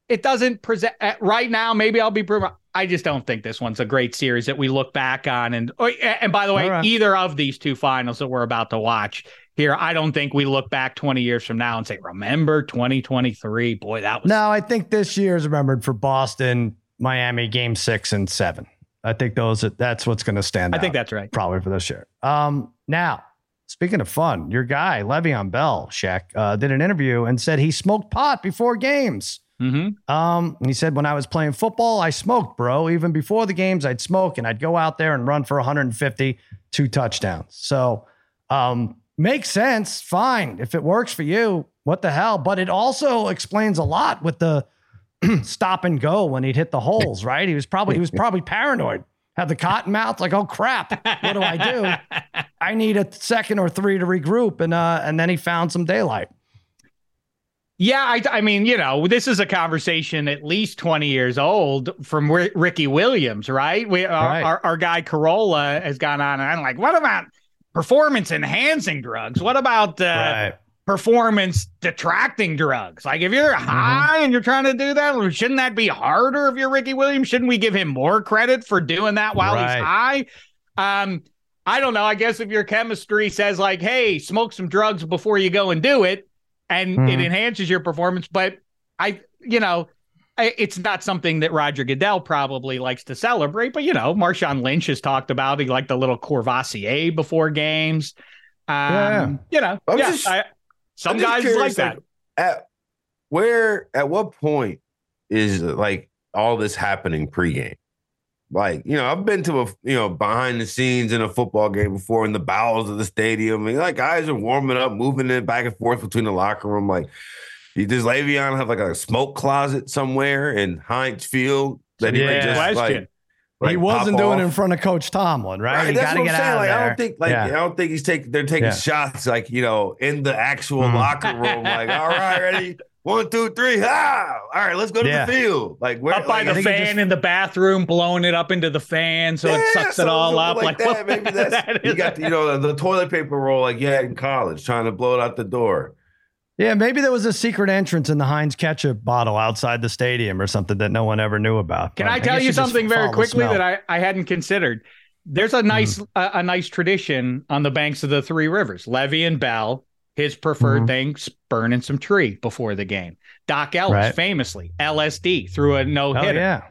it doesn't present uh, right now. Maybe I'll be proven. I just don't think this one's a great series that we look back on. And oh, and by the way, right. either of these two finals that we're about to watch here, I don't think we look back 20 years from now and say, "Remember 2023? Boy, that was." No, I think this year is remembered for Boston, Miami, game six and seven. I think those that's what's going to stand I think that's right. probably for this year. Um, now, speaking of fun, your guy Le'Veon Bell, Shek, uh, did an interview and said he smoked pot before games. Mm-hmm. Um, he said when I was playing football, I smoked, bro. Even before the games, I'd smoke and I'd go out there and run for 150, two touchdowns. So, um, makes sense. Fine if it works for you. What the hell? But it also explains a lot with the stop and go when he'd hit the holes. Right? He was probably he was probably paranoid. Had the cotton mouth, like, oh crap, what do I do? I need a second or three to regroup, and uh, and then he found some daylight. Yeah, I, I mean, you know, this is a conversation at least 20 years old from R- Ricky Williams, right? We, our, Right. our, our guy Carolla has gone on and I'm like, what about performance enhancing drugs? What about uh, performance detracting drugs? Like, if Mm-hmm. you're high and you're trying to do that, shouldn't that be harder if you're Ricky Williams? Shouldn't we give him more credit for doing that while Right. he's high? Um, I don't know. I guess if your chemistry says like, "Hey, smoke some drugs before you go and do it," and it Mhm. enhances your performance, but I, you know, it's not something that Roger Goodell probably likes to celebrate. But you know, Marshawn Lynch has talked about he liked a little Courvoisier before games. Um, Yeah. you know, I'm yeah, just- I- some guys curious, like that. At where, at what point is like all this happening pregame? Like, you know, I've been to a, you know, behind the scenes in a football game before in the bowels of the stadium. And like guys are warming up, moving it back and forth between the locker room. Like, does Le'Veon have like a smoke closet somewhere in Heinz Field that he Yeah. just Question. like, like he wasn't pop doing it in front of Coach Tomlin, right? Right, You that's got to what get I'm saying. Like. I don't think, like, Yeah. I don't think he's taking. They're taking Yeah. shots, like you know, in the actual Mhm. locker room. Like, all right, ready, one, two, three, ah, all right, let's go to Yeah. the field. Like, where, Up by like, the I think he fan just- in the bathroom, blowing it up into the fan so it Yeah, sucks it all up. like Like, that. what- Maybe that's that you got the, you know the, the toilet paper roll like you had in college, trying to blow it out the door. Yeah, maybe there was a secret entrance in the Heinz ketchup bottle outside the stadium or something that no one ever knew about. Can But I tell you something very quickly that I, I hadn't considered? There's a nice a, a nice tradition on the banks of the three rivers. Le'Veon Bell, his preferred Mhm. thing, burning some tree before the game. Dock Ellis, Right. famously, LSD threw a no Oh, hitter. yeah.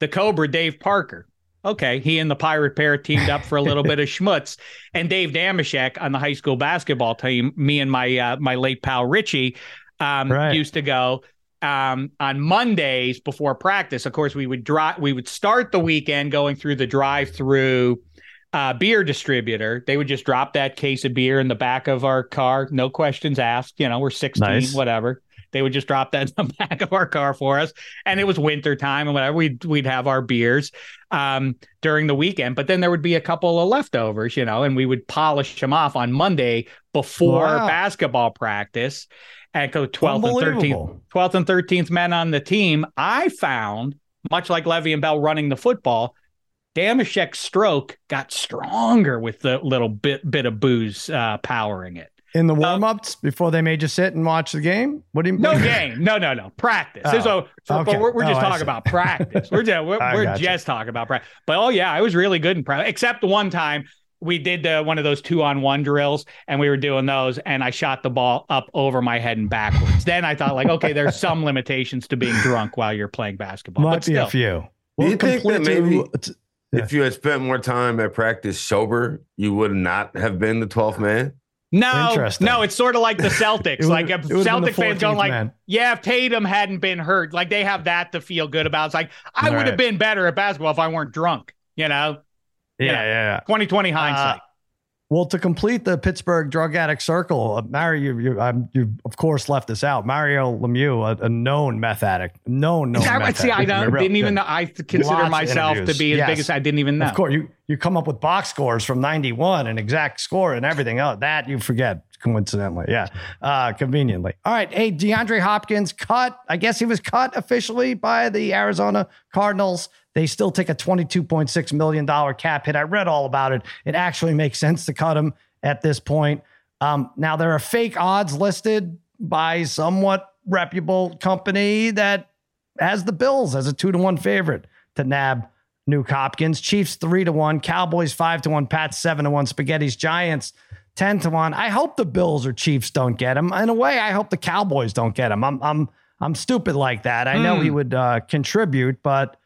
The Cobra, Dave Parker. Okay, he and the Pirate Parrot teamed up for a little bit of schmutz, and Dave Dameshek on the high school basketball team. Me and my uh, my late pal Richie um, Right. used to go um, on Mondays before practice. Of course, we would drive. We would start the weekend going through the drive-through uh, beer distributor. They would just drop that case of beer in the back of our car, no questions asked. You know, we're sixteen, Nice. whatever. They would just drop that in the back of our car for us, and it was winter time and whatever. We'd we'd have our beers um, during the weekend, but then there would be a couple of leftovers, you know, and we would polish them off on Monday before Wow. basketball practice. And go 12th and 13th, 12th and 13th men on the team. I found, much like Le'Veon Bell running the football, Dameshek's stroke got stronger with the little bit bit of booze uh, powering it. In the warm ups before they made you sit and watch the game? What do you mean? No what do you- game. No, no, no. Practice. Oh, There's a- so- okay. But we're, we're just Oh, talking about practice. We're just, we're, we're gotcha. just talking about practice. But oh, yeah, I was really good in practice, except the one time we did uh, one of those two on one drills and we were doing those and I shot the ball up over my head and backwards. then I thought, like, okay, there's some limitations to being drunk while you're playing basketball. Might but be still. a few. Do you think that complete to- maybe- Yeah. If you had spent more time at practice sober, you would not have been the 12th man. No, no, it's sort of like the Celtics. Like if it would've been the Celtic fans going 14th like, man. yeah, if Tatum hadn't been hurt, like they have that to feel good about. It's like I would Right. have been better at basketball if I weren't drunk. You know, yeah, Yeah. yeah, yeah. 2020 hindsight. Well, to complete the Pittsburgh drug addict circle, uh, Mario, you, um, you of course left this out. Mario Lemieux, a, a known meth addict, known known. I, meth see, I addict. don't, Real- didn't even know. I consider Lots myself to be as Yes. big as I didn't even know. Of course, you you come up with box scores from '91 and exact score and everything. Oh, that you forget coincidentally. Yeah, uh, conveniently. All right. Hey, DeAndre Hopkins cut. I guess he was cut officially by the Arizona Cardinals. They still take a $22.6 million cap hit. I read all about it. It actually makes sense to cut him at this point. Um, now, there are fake odds listed by somewhat reputable company that has the Bills as a two to one favorite to nab Nuk Hopkins. Chiefs three to one, Cowboys five to one, Pats seven to one, Spaghetti's Giants 10 to 1. I hope the Bills or Chiefs don't get him. In a way, I hope the Cowboys don't get him. I'm I'm I'm stupid like that. I know he would uh, contribute, but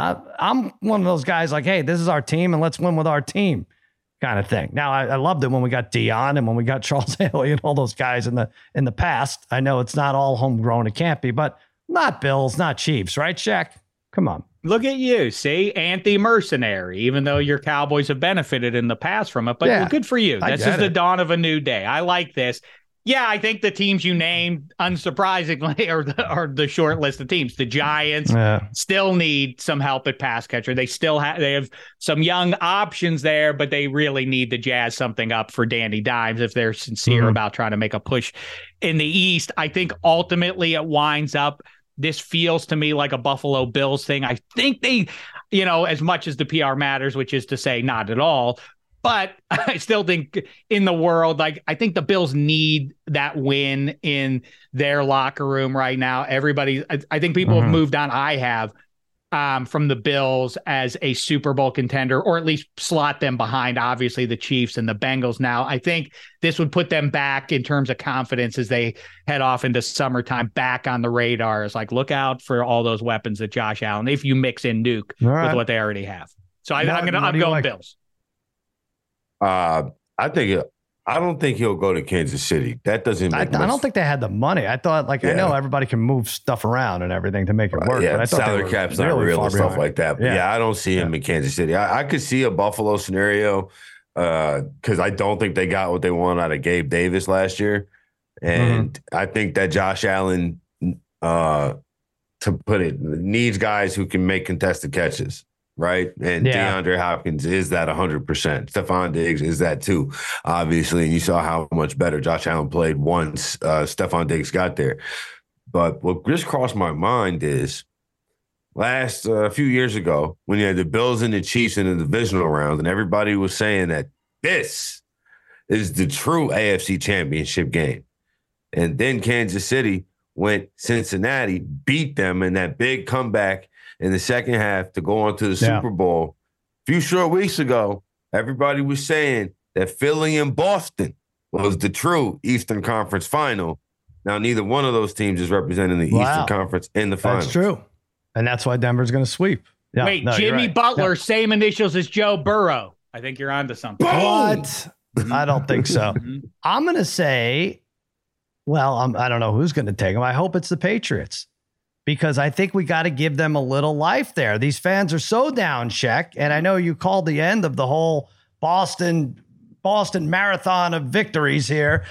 uh, I'm one of those guys like, hey, this is our team and let's win with our team kind of thing. Now, I, I loved it when we got Deion and when we got Charles Haley and all those guys in the in the past. I know it's not all homegrown. It can't be, but not Bills, not Chiefs, right, Shek? Come on. Look at you, see, anti-mercenary. Even though your Cowboys have benefited in the past from it, but Yeah, well, good for you. This is the dawn of a new day. I like this. Yeah, I think the teams you named, unsurprisingly, are the, are the short list of teams. The Giants Yeah. still need some help at pass catcher. They still have they have some young options there, but they really need to jazz something up for Danny Dimes if they're sincere Mhm. about trying to make a push in the East. I think ultimately it winds up. This feels to me like a Buffalo Bills thing. I think they, you know, as much as the PR matters, which is to say not at all, but I still think in the world, like I think the Bills need that win in their locker room right now. Everybody, I, I think people Mhm. have moved on. I have um, from the Bills as a Super Bowl contender, or at least slot them behind, obviously, the Chiefs and the Bengals now. I think this would put them back in terms of confidence as they head off into summertime, back on the radar. It's like, look out for all those weapons that Josh Allen, if you mix in Nuk right. with what they already have. So I, What- I'm gonna I'm going like? Bills. Uh, I think I don't think he'll go to Kansas City. That doesn't. I, I don't think they had the money. I thought, like, I know everybody can move stuff around and everything to make it work. yeah, but I thought salary cap's not really real and stuff like that. But Yeah. yeah, I don't see him in Kansas City. I, I could see a Buffalo scenario because I don't think they got what they wanted out of Gabe Davis last year, and Mm-hmm. I think that Josh Allen, uh, to put it, needs guys who can make contested catches. Right. And Yeah. DeAndre Hopkins is that 100%. Stefon Diggs is that too, obviously. And you saw how much better Josh Allen played once uh, Stefon Diggs got there. But what just crossed my mind is last uh, a few years ago when you had the Bills and the Chiefs in the divisional round, and everybody was saying that this is the true AFC championship game. And then Kansas City went Cincinnati, beat them in that big comeback in the second half to go on to the Yeah. Super Bowl. A few short weeks ago, everybody was saying that Philly and Boston was the true Eastern Conference final. Now, neither one of those teams is representing the Wow. Eastern Conference in the final. That's true. And that's why Denver's going to sweep. Yeah, Wait, no, Jimmy right. Butler, same initials as Joe Burrow. I think you're onto something. What? I don't think so. Mhm. I'm going to say, well, I'm, I don't know who's going to take them. I hope it's the Patriots because I think we got to give them a little life there. These fans are so down, Shek. And I know you called the end of the whole Boston Boston marathon of victories here.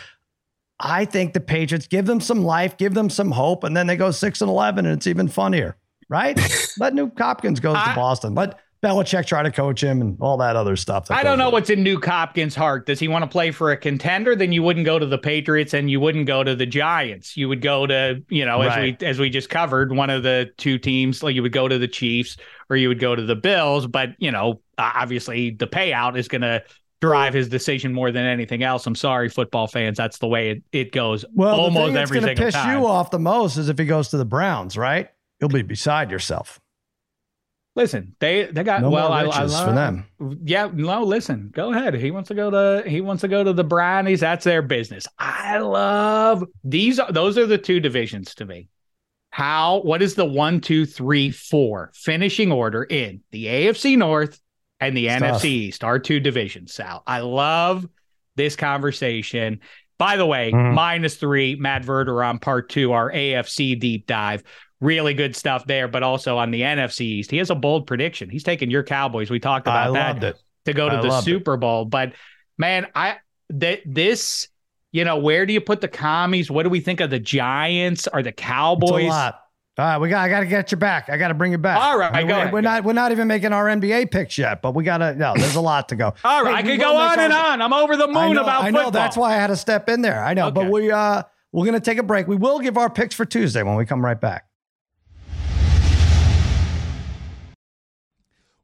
I think the Patriots give them some life, give them some hope, and then they go six and eleven, and it's even funnier, right? Let Nuk Hopkins go to Boston. Let Belichick try to coach him and all that other stuff. that I don't know what's in Nuk Hopkins' heart. Does he want to play for a contender? Then you wouldn't go to the Patriots and you wouldn't go to the Giants. You would go to, you know, as Right. we as we just covered, one of the two teams. Like you would go to the Chiefs or you would go to the Bills. But you know, obviously the payout is going to drive his decision more than anything else. I'm sorry, football fans. That's the way it, it goes. Well, almost the thing that's every going to single piss time. you off the most is if he goes to the Browns, right? You'll be beside yourself. Listen, they they got No well. more I, I love, for them. Yeah, no, listen, go ahead. He wants to go to he wants to go to the Brownies. That's their business. I love these. Are, those are the two divisions to me. How? What is the one, two, three, four finishing order in the AFC North and the It's NFC tough. East? Our two divisions. Sal, I love this conversation. By the way, Mhm. minus three, Matt Verder on part two, our AFC deep dive. Really good stuff there, but also on the NFC East. He has a bold prediction. He's taking your Cowboys. We talked I about that loved it. to go to I the. Super Bowl. But Man, I that this, you know, where do you put the commies? What do we think of the Giants or the Cowboys? It's a lot. All right, we got. I got to get you back. I got to bring you back. All right, I mean, go we're, ahead. we're not. We're not even making our NBA picks yet, but we got to. No, there's a lot to go. All right, Hey, I could go on and our- on. I'm over the moon I know, about I know. football. That's why I had to step in there. I know, Okay. but we uh we're gonna take a break. We will give our picks for Tuesday when we come right back.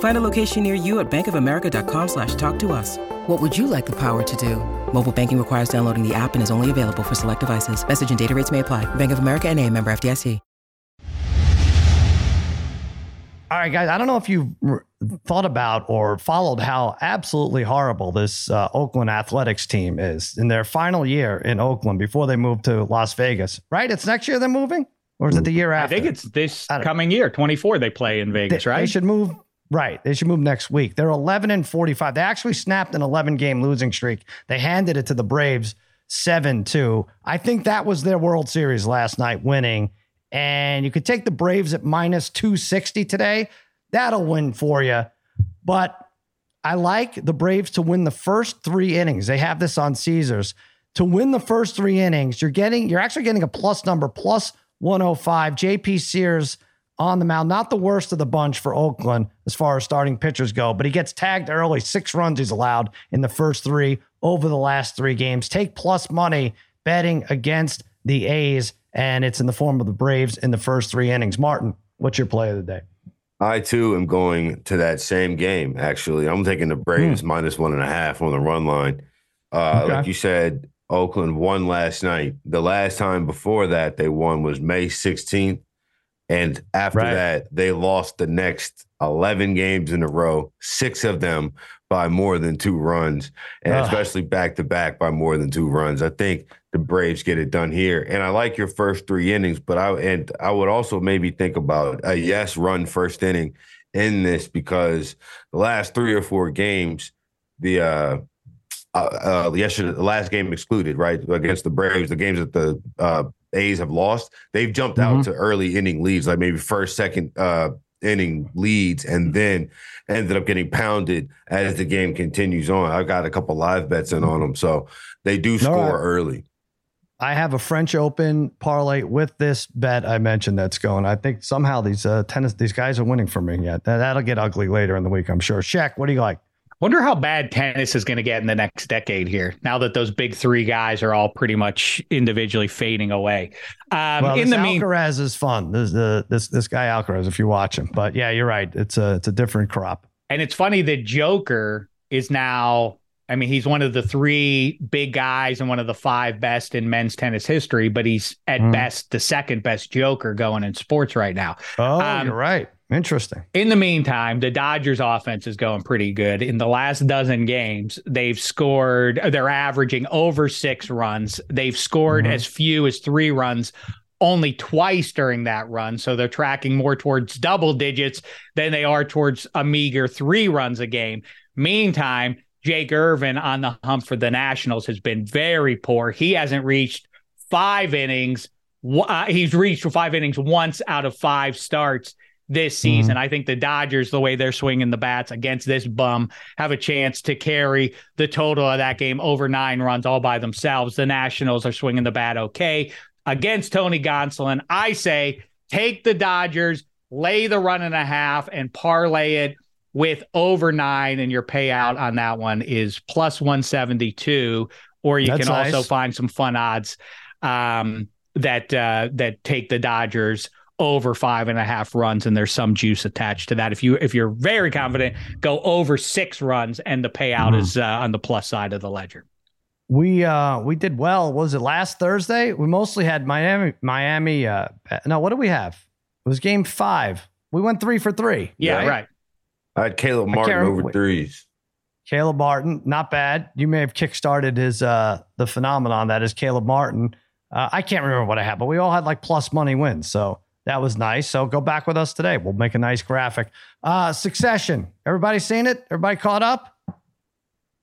Find a location near you at bankofamerica.com slash talk to us. What would you like the power to do? Mobile banking requires downloading the app and is only available for select devices. Message and data rates may apply. Bank of America and a member FDIC. All right, guys. I don't know if you've thought about or followed how absolutely horrible this uh, Oakland athletics team is in their final year in Oakland before they move to Las Vegas. Right? It's next year they're moving, or is it the year after? I think it's this coming year, 24. They play in Vegas, they right? They should move. Right. They should move next week. They're 11 and 45. They actually snapped an 11 game losing streak. They handed it to the Braves 7 2. I think that was their World Series last night winning. And you could take the Braves at minus 260 today. That'll win for you. But I like the Braves to win the first three innings. They have this on Caesars. To win the first three innings, you're getting, you're actually getting a plus number, plus 105. JP Sears on the mound, not the worst of the bunch for Oakland as far as starting pitchers go, but he gets tagged early. Six runs he's allowed in the first three over the last three games. Take plus money betting against the A's, and it's in the form of the Braves in the first three innings. Martin, what's your play of the day? I too am going to that same game. Actually, I'm taking the Braves minus one and a half on the run line. Uh, Okay. Like you said, Oakland won last night. The last time before that they won was May 16th, and after Right. that they lost the next 11 games in a row, six of them by more than two runs, and Ugh. especially back to back by more than two runs. I think the Braves get it done here, and I like your first three innings, but I and I would also maybe think about a yes run first inning in this because the last three or four games, the uh, uh, uh yesterday the last game excluded right against the Braves, the games that the uh, A's have lost, they've jumped out to early inning leads, like maybe first, second uh, inning leads, and then ended up getting pounded as the game continues on. I've got a couple live bets in on them, so they do score right. early. I have a French Open parlay with this bet I mentioned that's going. I think somehow these uh, tennis these guys are winning for me. yet. that, that'll get ugly later in the week, I'm sure. Shek, what do you like? Wonder how bad tennis is going to get in the next decade here. Now that those big three guys are all pretty much individually fading away. Um, well, in the mean, Alcaraz is fun. This uh, this this guy Alcaraz, if you watch him. But yeah, you're right. It's a it's a different crop. and it's funny that Joker is now. I mean, he's one of the three big guys and one of the five best in men's tennis history, but he's at Hmm. best the second best Joker going in sports right now. Oh, Um, you're right. Interesting. In the meantime, the Dodgers offense is going pretty good. In the last dozen games, they've scored, they're averaging over six runs. They've scored Mhm. as few as three runs only twice during that run. So they're tracking more towards double digits than they are towards a meager three runs a game. Meantime, Jake Irvin on the hump for the Nationals has been very poor. He hasn't reached five innings. Uh, he's reached five innings once out of five starts this season. I think the Dodgers, the way they're swinging the bats against this bum, have a chance to carry the total of that game over nine runs all by themselves. The Nationals are swinging the bat okay against Tony Gonsolin. I say take the Dodgers, lay the run and a half, and parlay it with over nine, and your payout on that one is plus 172. Or you That's can also find some fun odds um, that uh, that take the Dodgers over five and a half runs, and there's some juice attached to that. If you if you're very confident, go over six runs, and the payout Mhm. is uh, on the plus side of the ledger. We uh we did well. Was it last Thursday? We mostly had Miami. Miami. Uh, no, what do we have? It was Game Five. We went three for three. Yeah, right. I had Caleb Martin over threes. Caleb Martin, not bad. You may have kickstarted his uh the phenomenon that is Caleb Martin. Uh, I can't remember what I had, but we all had like plus money wins, so that was nice. So go back with us today. We'll make a nice graphic. Uh Succession. Everybody seen it? Everybody caught up?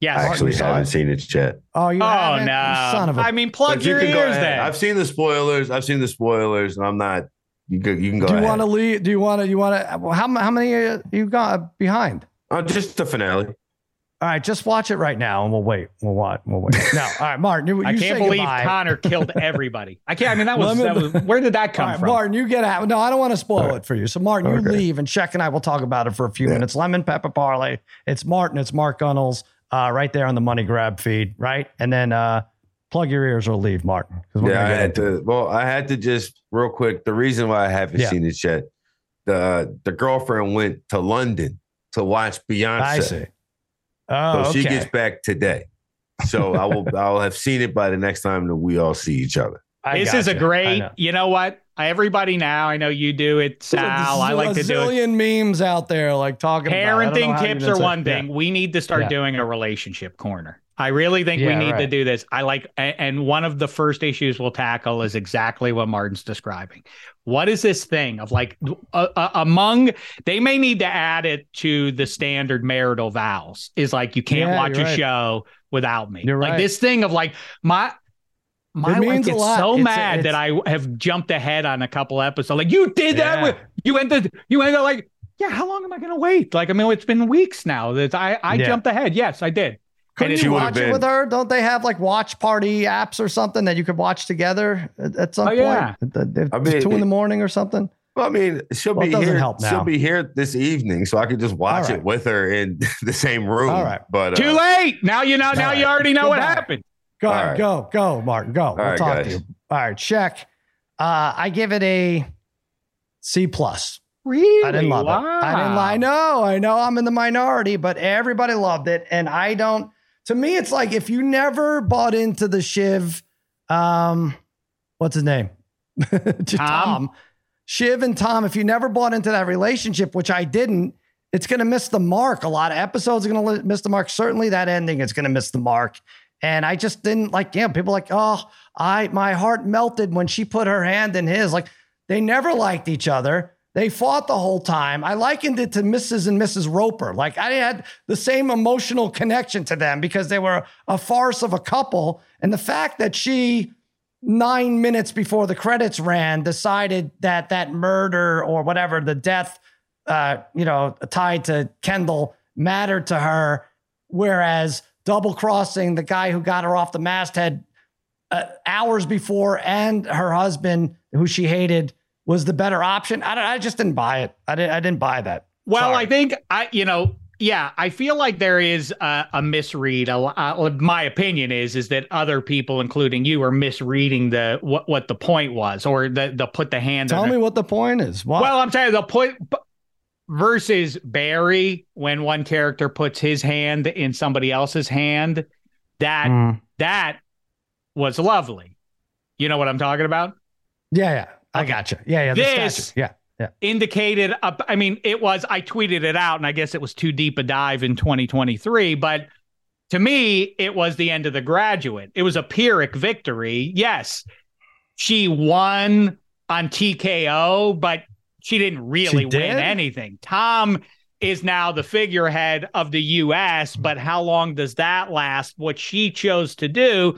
Yes. I actually you saw haven't it? seen it yet. Oh, you Oh haven't? no! You son of a I mean, plug But you your can ears then. I've seen the spoilers. I've seen the spoilers, and I'm not. You go. You can go. Ahead. Do you want to leave? Do you want to? You want to? How how many uh, you got behind? Oh, just the finale. All right, just watch it right now, and we'll wait. We'll watch. We'll wait. No, all right, Martin. You, I can't say believe goodbye. Connor killed everybody. I can't. I mean, that was, Let that was where did that come All right, from? Martin, you get out. No, I don't want to spoil it for you. So, Martin, you leave, and Shek and I will talk about it for a few Yeah. minutes. Lemon pepper parlay. It's Martin. It's Mark Gunnels. Uh, right there on the money grab feed, right? And then uh, plug your ears or leave, Martin. we're Yeah, I gonna had it. to. Well, I had to just real quick. The reason why I haven't Yeah. seen it yet, the the girlfriend went to London to watch Beyonce. I see. Oh, so okay. she gets back today. So I will. I'll have seen it by the next time that we all see each other. I this is a great. know. You know what? Everybody now. I know you do it, There's Sal. I like to do it. zillion memes out there like talking about. it. I don't know Parenting how tips even are say- one Yeah. thing. We need to start Yeah. doing a relationship corner. I really think we Yeah, need to do this. I like, and one of the first issues we'll tackle is exactly what Martin's describing. What is this thing of like uh, uh, among? They may need to add it to the standard marital vows. Is like you can't Yeah, watch a right. show without me. You're like right. this thing of like my. My wife gets so It's a- mad that I have jumped ahead on a couple episodes. Like you did that. Yeah. With, you ended. You ended like yeah. How long am I going to wait? Like I mean, it's been weeks now that I I Yeah. jumped ahead. Yes, I did. Couldn't And you watch it been- with her? Don't they have like watch party apps or something that you could watch together at, at some Oh, yeah. point? At the- I mean, two in the morning or something. Well, I mean, she'll Well, be here. help. She'll be here this evening, so I could just watch All right. it with her in the same room. All right. But Too uh, late. Now you know. Now All you already know what happened. Go ahead, right. go, go, Martin, go. we'll right, talk guys. to you. All right, Shek. Uh, I give it a C plus. Really? I didn't love it. I didn't. I know. I know. I'm in the minority, but everybody loved it, and I don't. To me, it's like if you never bought into the Shiv, um, what's his name? To Tom? Shiv and Tom. If you never bought into that relationship, which I didn't, it's going to miss the mark. A lot of episodes are going to miss the mark. Certainly, that ending is going to miss the mark. And I just didn't like. Yeah, people like, oh, I my heart melted when she put her hand in his. Like they never liked each other. They fought the whole time. I likened it to Mrs. and Mrs. Roper. Like I had the same emotional connection to them because they were a farce of a couple. And the fact that she, nine minutes before the credits ran, decided that that murder or whatever, the death, uh, you know, tied to Kendall mattered to her. Whereas double crossing the guy who got her off the masthead uh, hours before and her husband, who she hated, was the better option. I, don't, I just didn't buy it. I didn't. I didn't buy that. Well, Sorry. I think I, you know, yeah, I feel like there is a, a misread. A, uh, my opinion is is that other people, including you, are misreading the what what the point was, or the the put the hand. Tell me it. what the point is. Why? Well, I'm saying the point versus Barry when one character puts his hand in somebody else's hand. That Mm. that was lovely. You know what I'm talking about? yeah, yeah. I Okay. got you. Yeah, yeah. The This-. Yeah, yeah. indicated up i mean it was i tweeted it out and i guess it was too deep a dive in 2023 but to me it was the end of the graduate it was a pyrrhic victory yes she won on tko but she didn't really She win did? anything tom is now the figurehead of the us but how long does that last what she chose to do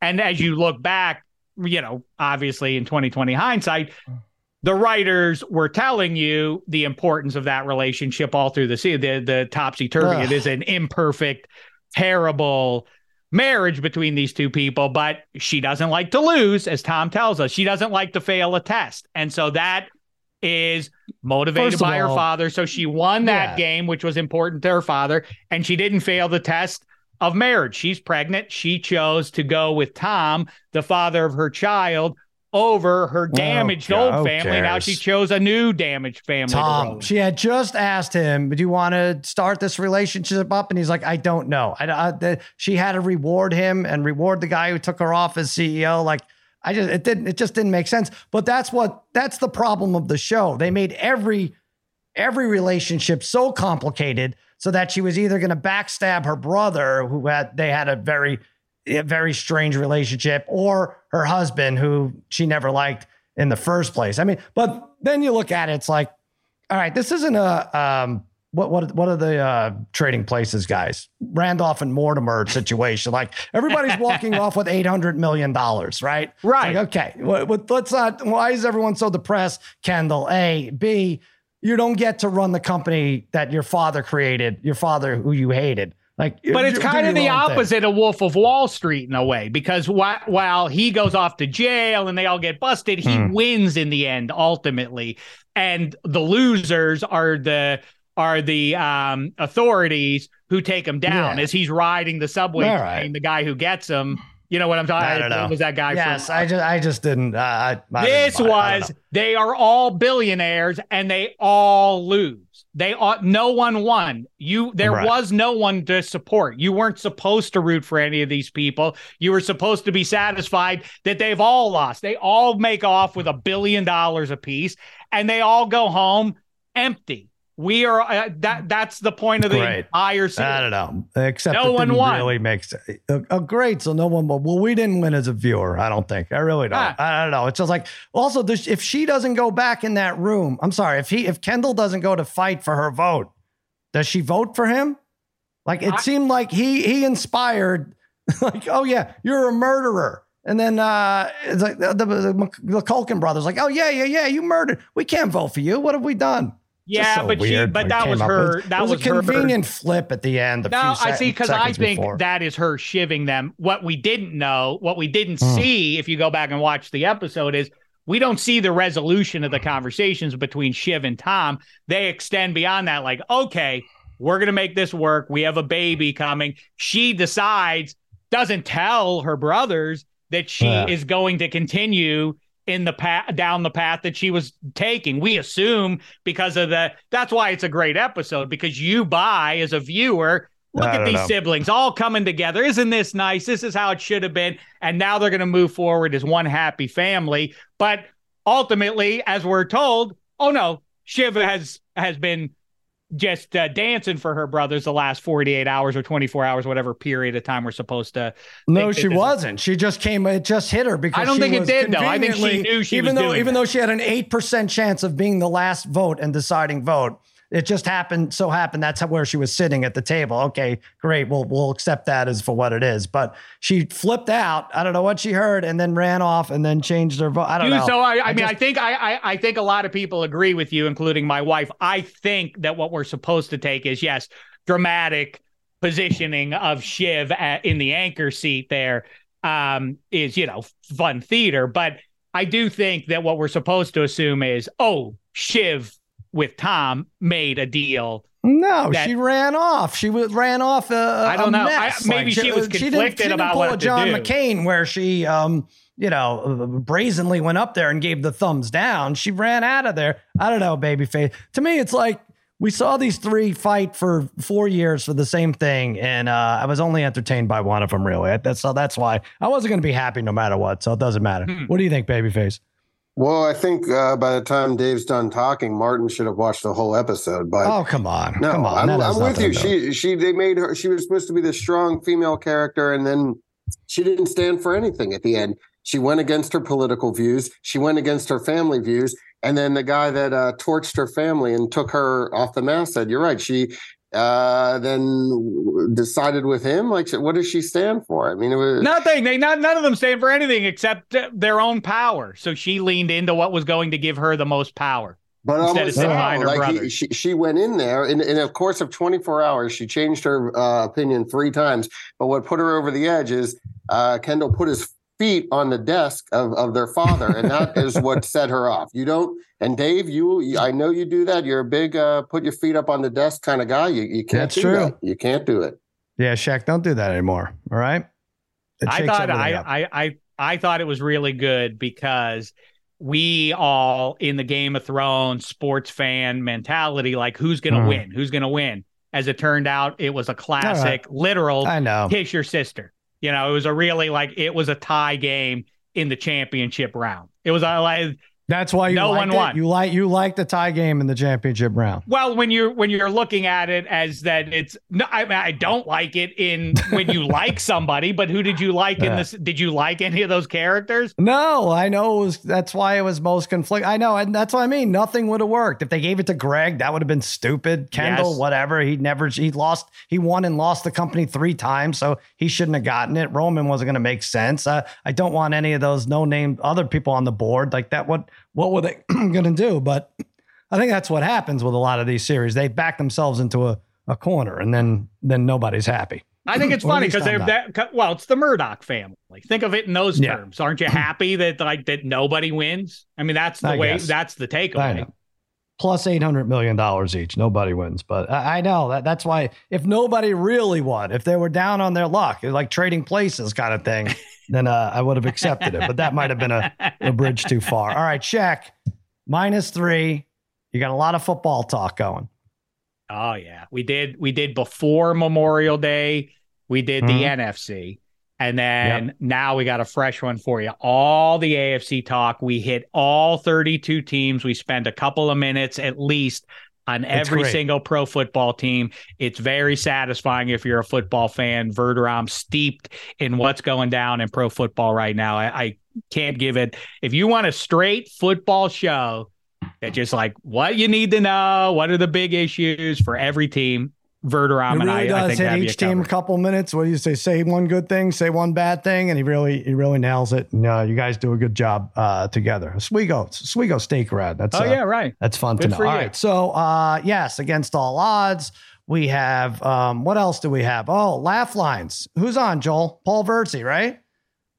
and as you look back you know obviously in 2020 hindsight the writers were telling you the importance of that relationship all through the sea, the the topsy turvy. It is an imperfect, terrible marriage between these two people, but she doesn't like to lose, as Tom tells us. She doesn't like to fail a test, and so that is motivated by her father. So she won that Yeah. game, which was important to her father, and she didn't fail the test of marriage. She's pregnant. She chose to go with Tom, the father of her child, over her oh, damaged God, old family. Now she chose a new damaged family. Tom, she had just asked him, "Do you want to start this relationship up?" And he's like, "I don't know." I, I the, she had to reward him and reward the guy who took her off as CEO. Like, I just it didn't it just didn't make sense. But that's what that's the problem of the show. They made every every relationship so complicated so that she was either going to backstab her brother, who had they had a very a very strange relationship, or her husband, who she never liked in the first place. I mean, but then you look at it, it's like, all right, this isn't a um, what what what are the uh, trading places guys? Randolph and Mortimer situation. Like everybody's walking off with eight hundred million dollars, right? Right. Like, okay. Well, let's not. Why is everyone so depressed? Kendall. A. B. You don't get to run the company that your father created. Your father, who you hated. Like, But it's kind of the own thing. opposite of Wolf of Wall Street in a way, because whi- while he goes off to jail and they all get busted, he Hmm. wins in the end ultimately, and the losers are the are the um, authorities who take him down Yeah. as he's riding the subway All train. right. The guy who gets him, you know what I'm talking? I don't know. Was that guy? Yes, from, I just, I just didn't. Uh, I, I this didn't was they are all billionaires and they all lose. They ought no one won. You there Right. was no one to support. You weren't supposed to root for any of these people. You were supposed to be satisfied that they've all lost. They all make off with a billion dollars apiece and they all go home empty. We are uh, that that's the point of the Great. entire I don't know. Except No one won. really make sense. Uh, uh, great. So no one won. Well, we didn't win as a viewer. I don't think. I really don't. Ah. I don't know. It's just like also this, if she doesn't go back in that room. I'm sorry. If he if Kendall doesn't go to fight for her vote, does she vote for him? Like it I- seemed like he he inspired. Like oh yeah, you're a murderer. And then uh, it's like the, the, the, the Culkin brothers, like, oh yeah, yeah, yeah, you murdered. We can't vote for you. What have we done? Just Yeah, so but she but that was her was- that it was, was a her convenient flip at the end. A No, few I see because I think before. that is her shivving them. What we didn't know, what we didn't Hmm. see, if you go back and watch the episode, is we don't see the resolution of the conversations between Shiv and Tom. They extend beyond that, like, okay, we're gonna make this work. We have a baby coming. She decides, doesn't tell her brothers that she Yeah. is going to continue in the path down the path that she was taking. We assume because of the that's why it's a great episode because you buy as a viewer. Look I at these know. siblings all coming together. Isn't this nice? This is how it should have been. And now they're going to move forward as one happy family. But ultimately, as we're told, oh no, Shiv has has been just uh, dancing for her brothers the last 48 hours or 24 hours, whatever period of time we're supposed to. No, she wasn't. She just came. It just hit her because I don't think it did, though. I think she knew she even was though doing even that. though she had an eight percent chance of being the last vote and deciding vote. It just happened. So happened. That's how, where she was sitting at the table. Okay, great. We'll we'll accept that as for what it is. But she flipped out. I don't know what she heard, and then ran off, and then changed her vote. I don't Dude, know. So I, I, mean, just- I think I, I I think a lot of people agree with you, including my wife. I think that what we're supposed to take is yes, dramatic positioning of Shiv at, in the anchor seat there um, is you know fun theater, but I do think that what we're supposed to assume is oh Shiv with Tom made a deal. No, that- she ran off. She was ran off. A, I don't a know. Mess. I- maybe she was She didn't- she didn't about pull what a John do. McCain where she, um, you know, brazenly went up there and gave the thumbs down. She ran out of there. I don't know, babyface. To me, it's like we saw these three fight for four years for the same thing, and uh, I was only entertained by one of them. Really, that's so that's why I wasn't going to be happy no matter what. So it doesn't matter. Hmm. What do you think, babyface? Well, I think uh, by the time Dave's done talking, Martin should have watched the whole episode. But Oh, come on, no, come on. I'm, I'm with you. She she they made her. She was supposed to be the strong female character, and then she didn't stand for anything at the end. She went against her political views. She went against her family views. And then the guy that uh, torched her family and took her off the mast said, "You're right." She uh, then decided with him. Like, what does she stand for? I mean, it was Nothing. They not none of them stand for anything except their own power. So she leaned into what was going to give her the most power. But Instead of almost sitting no. her like he, she, she went in there in, in a course of 24 hours. She changed her uh, opinion three times. But what put her over the edge is uh, Kendall put his feet on the desk of, of their father, and that is what set her off. You don't. And Dave, you, I know you do that. You're a big uh, put your feet up on the desk kind of guy. You, you can't That's do true. that. You can't do it. Yeah, Shek, don't do that anymore. All right. I thought I. I I I thought it was really good because we all in the Game of Thrones sports fan mentality, like who's going to Mhm. win? Who's going to win? As it turned out, it was a classic, literal I know. kiss your sister. You know, it was a really like it was a tie game in the championship round. It was a like That's why you No one it? won. You like you like the tie game in the championship round. well when you're when you're looking at it as that it's no I mean I don't like it in when you like somebody, but who did you like in this? Did you like any of those characters? No, I know it was. That's why it was most conflict. I know, and that's what I mean. Nothing would have worked if they gave it to Greg. That would have been stupid. Kendall, Yes. whatever. He never. He lost. He won and lost the company three times, so he shouldn't have gotten it. Roman wasn't going to make sense. Uh, I don't want any of those no name other people on the board like that. What what were they going to do? But I think that's what happens with a lot of these series. They back themselves into a, a corner, and then then nobody's happy. I think it's funny because they're that well, it's the Murdoch family. Think of it in those Yeah. terms. Aren't you happy that like that nobody wins? I mean, that's the I way. guess. That's the takeaway. Plus eight hundred million dollars each. Nobody wins, but I, I know that that's why. If nobody really won, if they were down on their luck, like trading places kind of thing, then uh, I would have accepted it. But that might have been a, a bridge too far. All right, Shek minus three. You got a lot of football talk going. Oh yeah, we did. We did before Memorial Day. We did the Mhm. NFC, and then now we got a fresh one for you. All the AFC talk. We hit all 32 teams. We spend a couple of minutes at least on every single pro football team. It's very satisfying if you're a football fan. Verderam steeped in what's going down in pro football right now. I, I can't give it. If you want a straight football show that just like what you need to know, what are the big issues for every team, Verderam He and really I, I does think hit have you each team a couple minutes. What do you say? Say one good thing, say one bad thing, and he really he really nails it. And uh, you guys do a good job uh, together. Oswego, Oswego Steak Rad. That's Oh uh, yeah, right. That's fun to know. for All you. right. So, uh, yes, against all odds, we have, um, what else do we have? Oh, laugh lines. Who's on, Joel? Paul Verzi, right?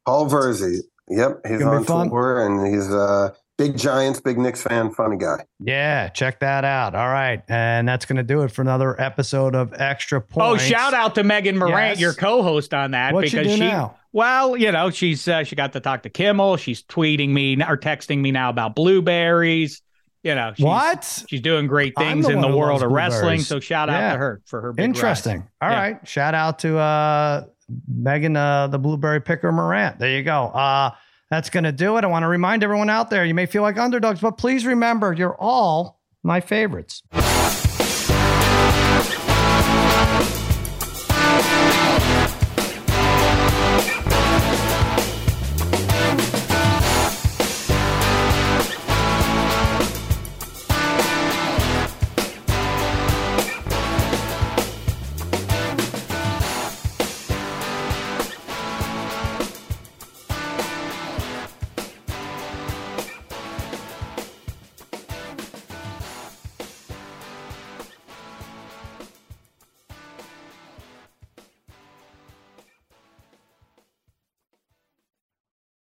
Paul Verzi. Yep, he's on fun. tour, and he's a big Giants, big Knicks fan, funny guy. Yeah, check that out. All right. And that's going to do it for another episode of Extra Points. Oh, shout out to Megan Morant, Yes. your co-host on that, What you because do she. now? Well, you know, she's uh, she got to talk to Kimmel. She's tweeting me or texting me now about blueberries. You know, she's, What? She's doing great things the in the world of wrestling. So shout out Yeah. to her for her big rise. Interesting. All Yeah. right. Shout out to uh, Megan, uh, the blueberry picker Morant. There you go. Uh, that's going to do it. I want to remind everyone out there you may feel like underdogs, but please remember you're all my favorites.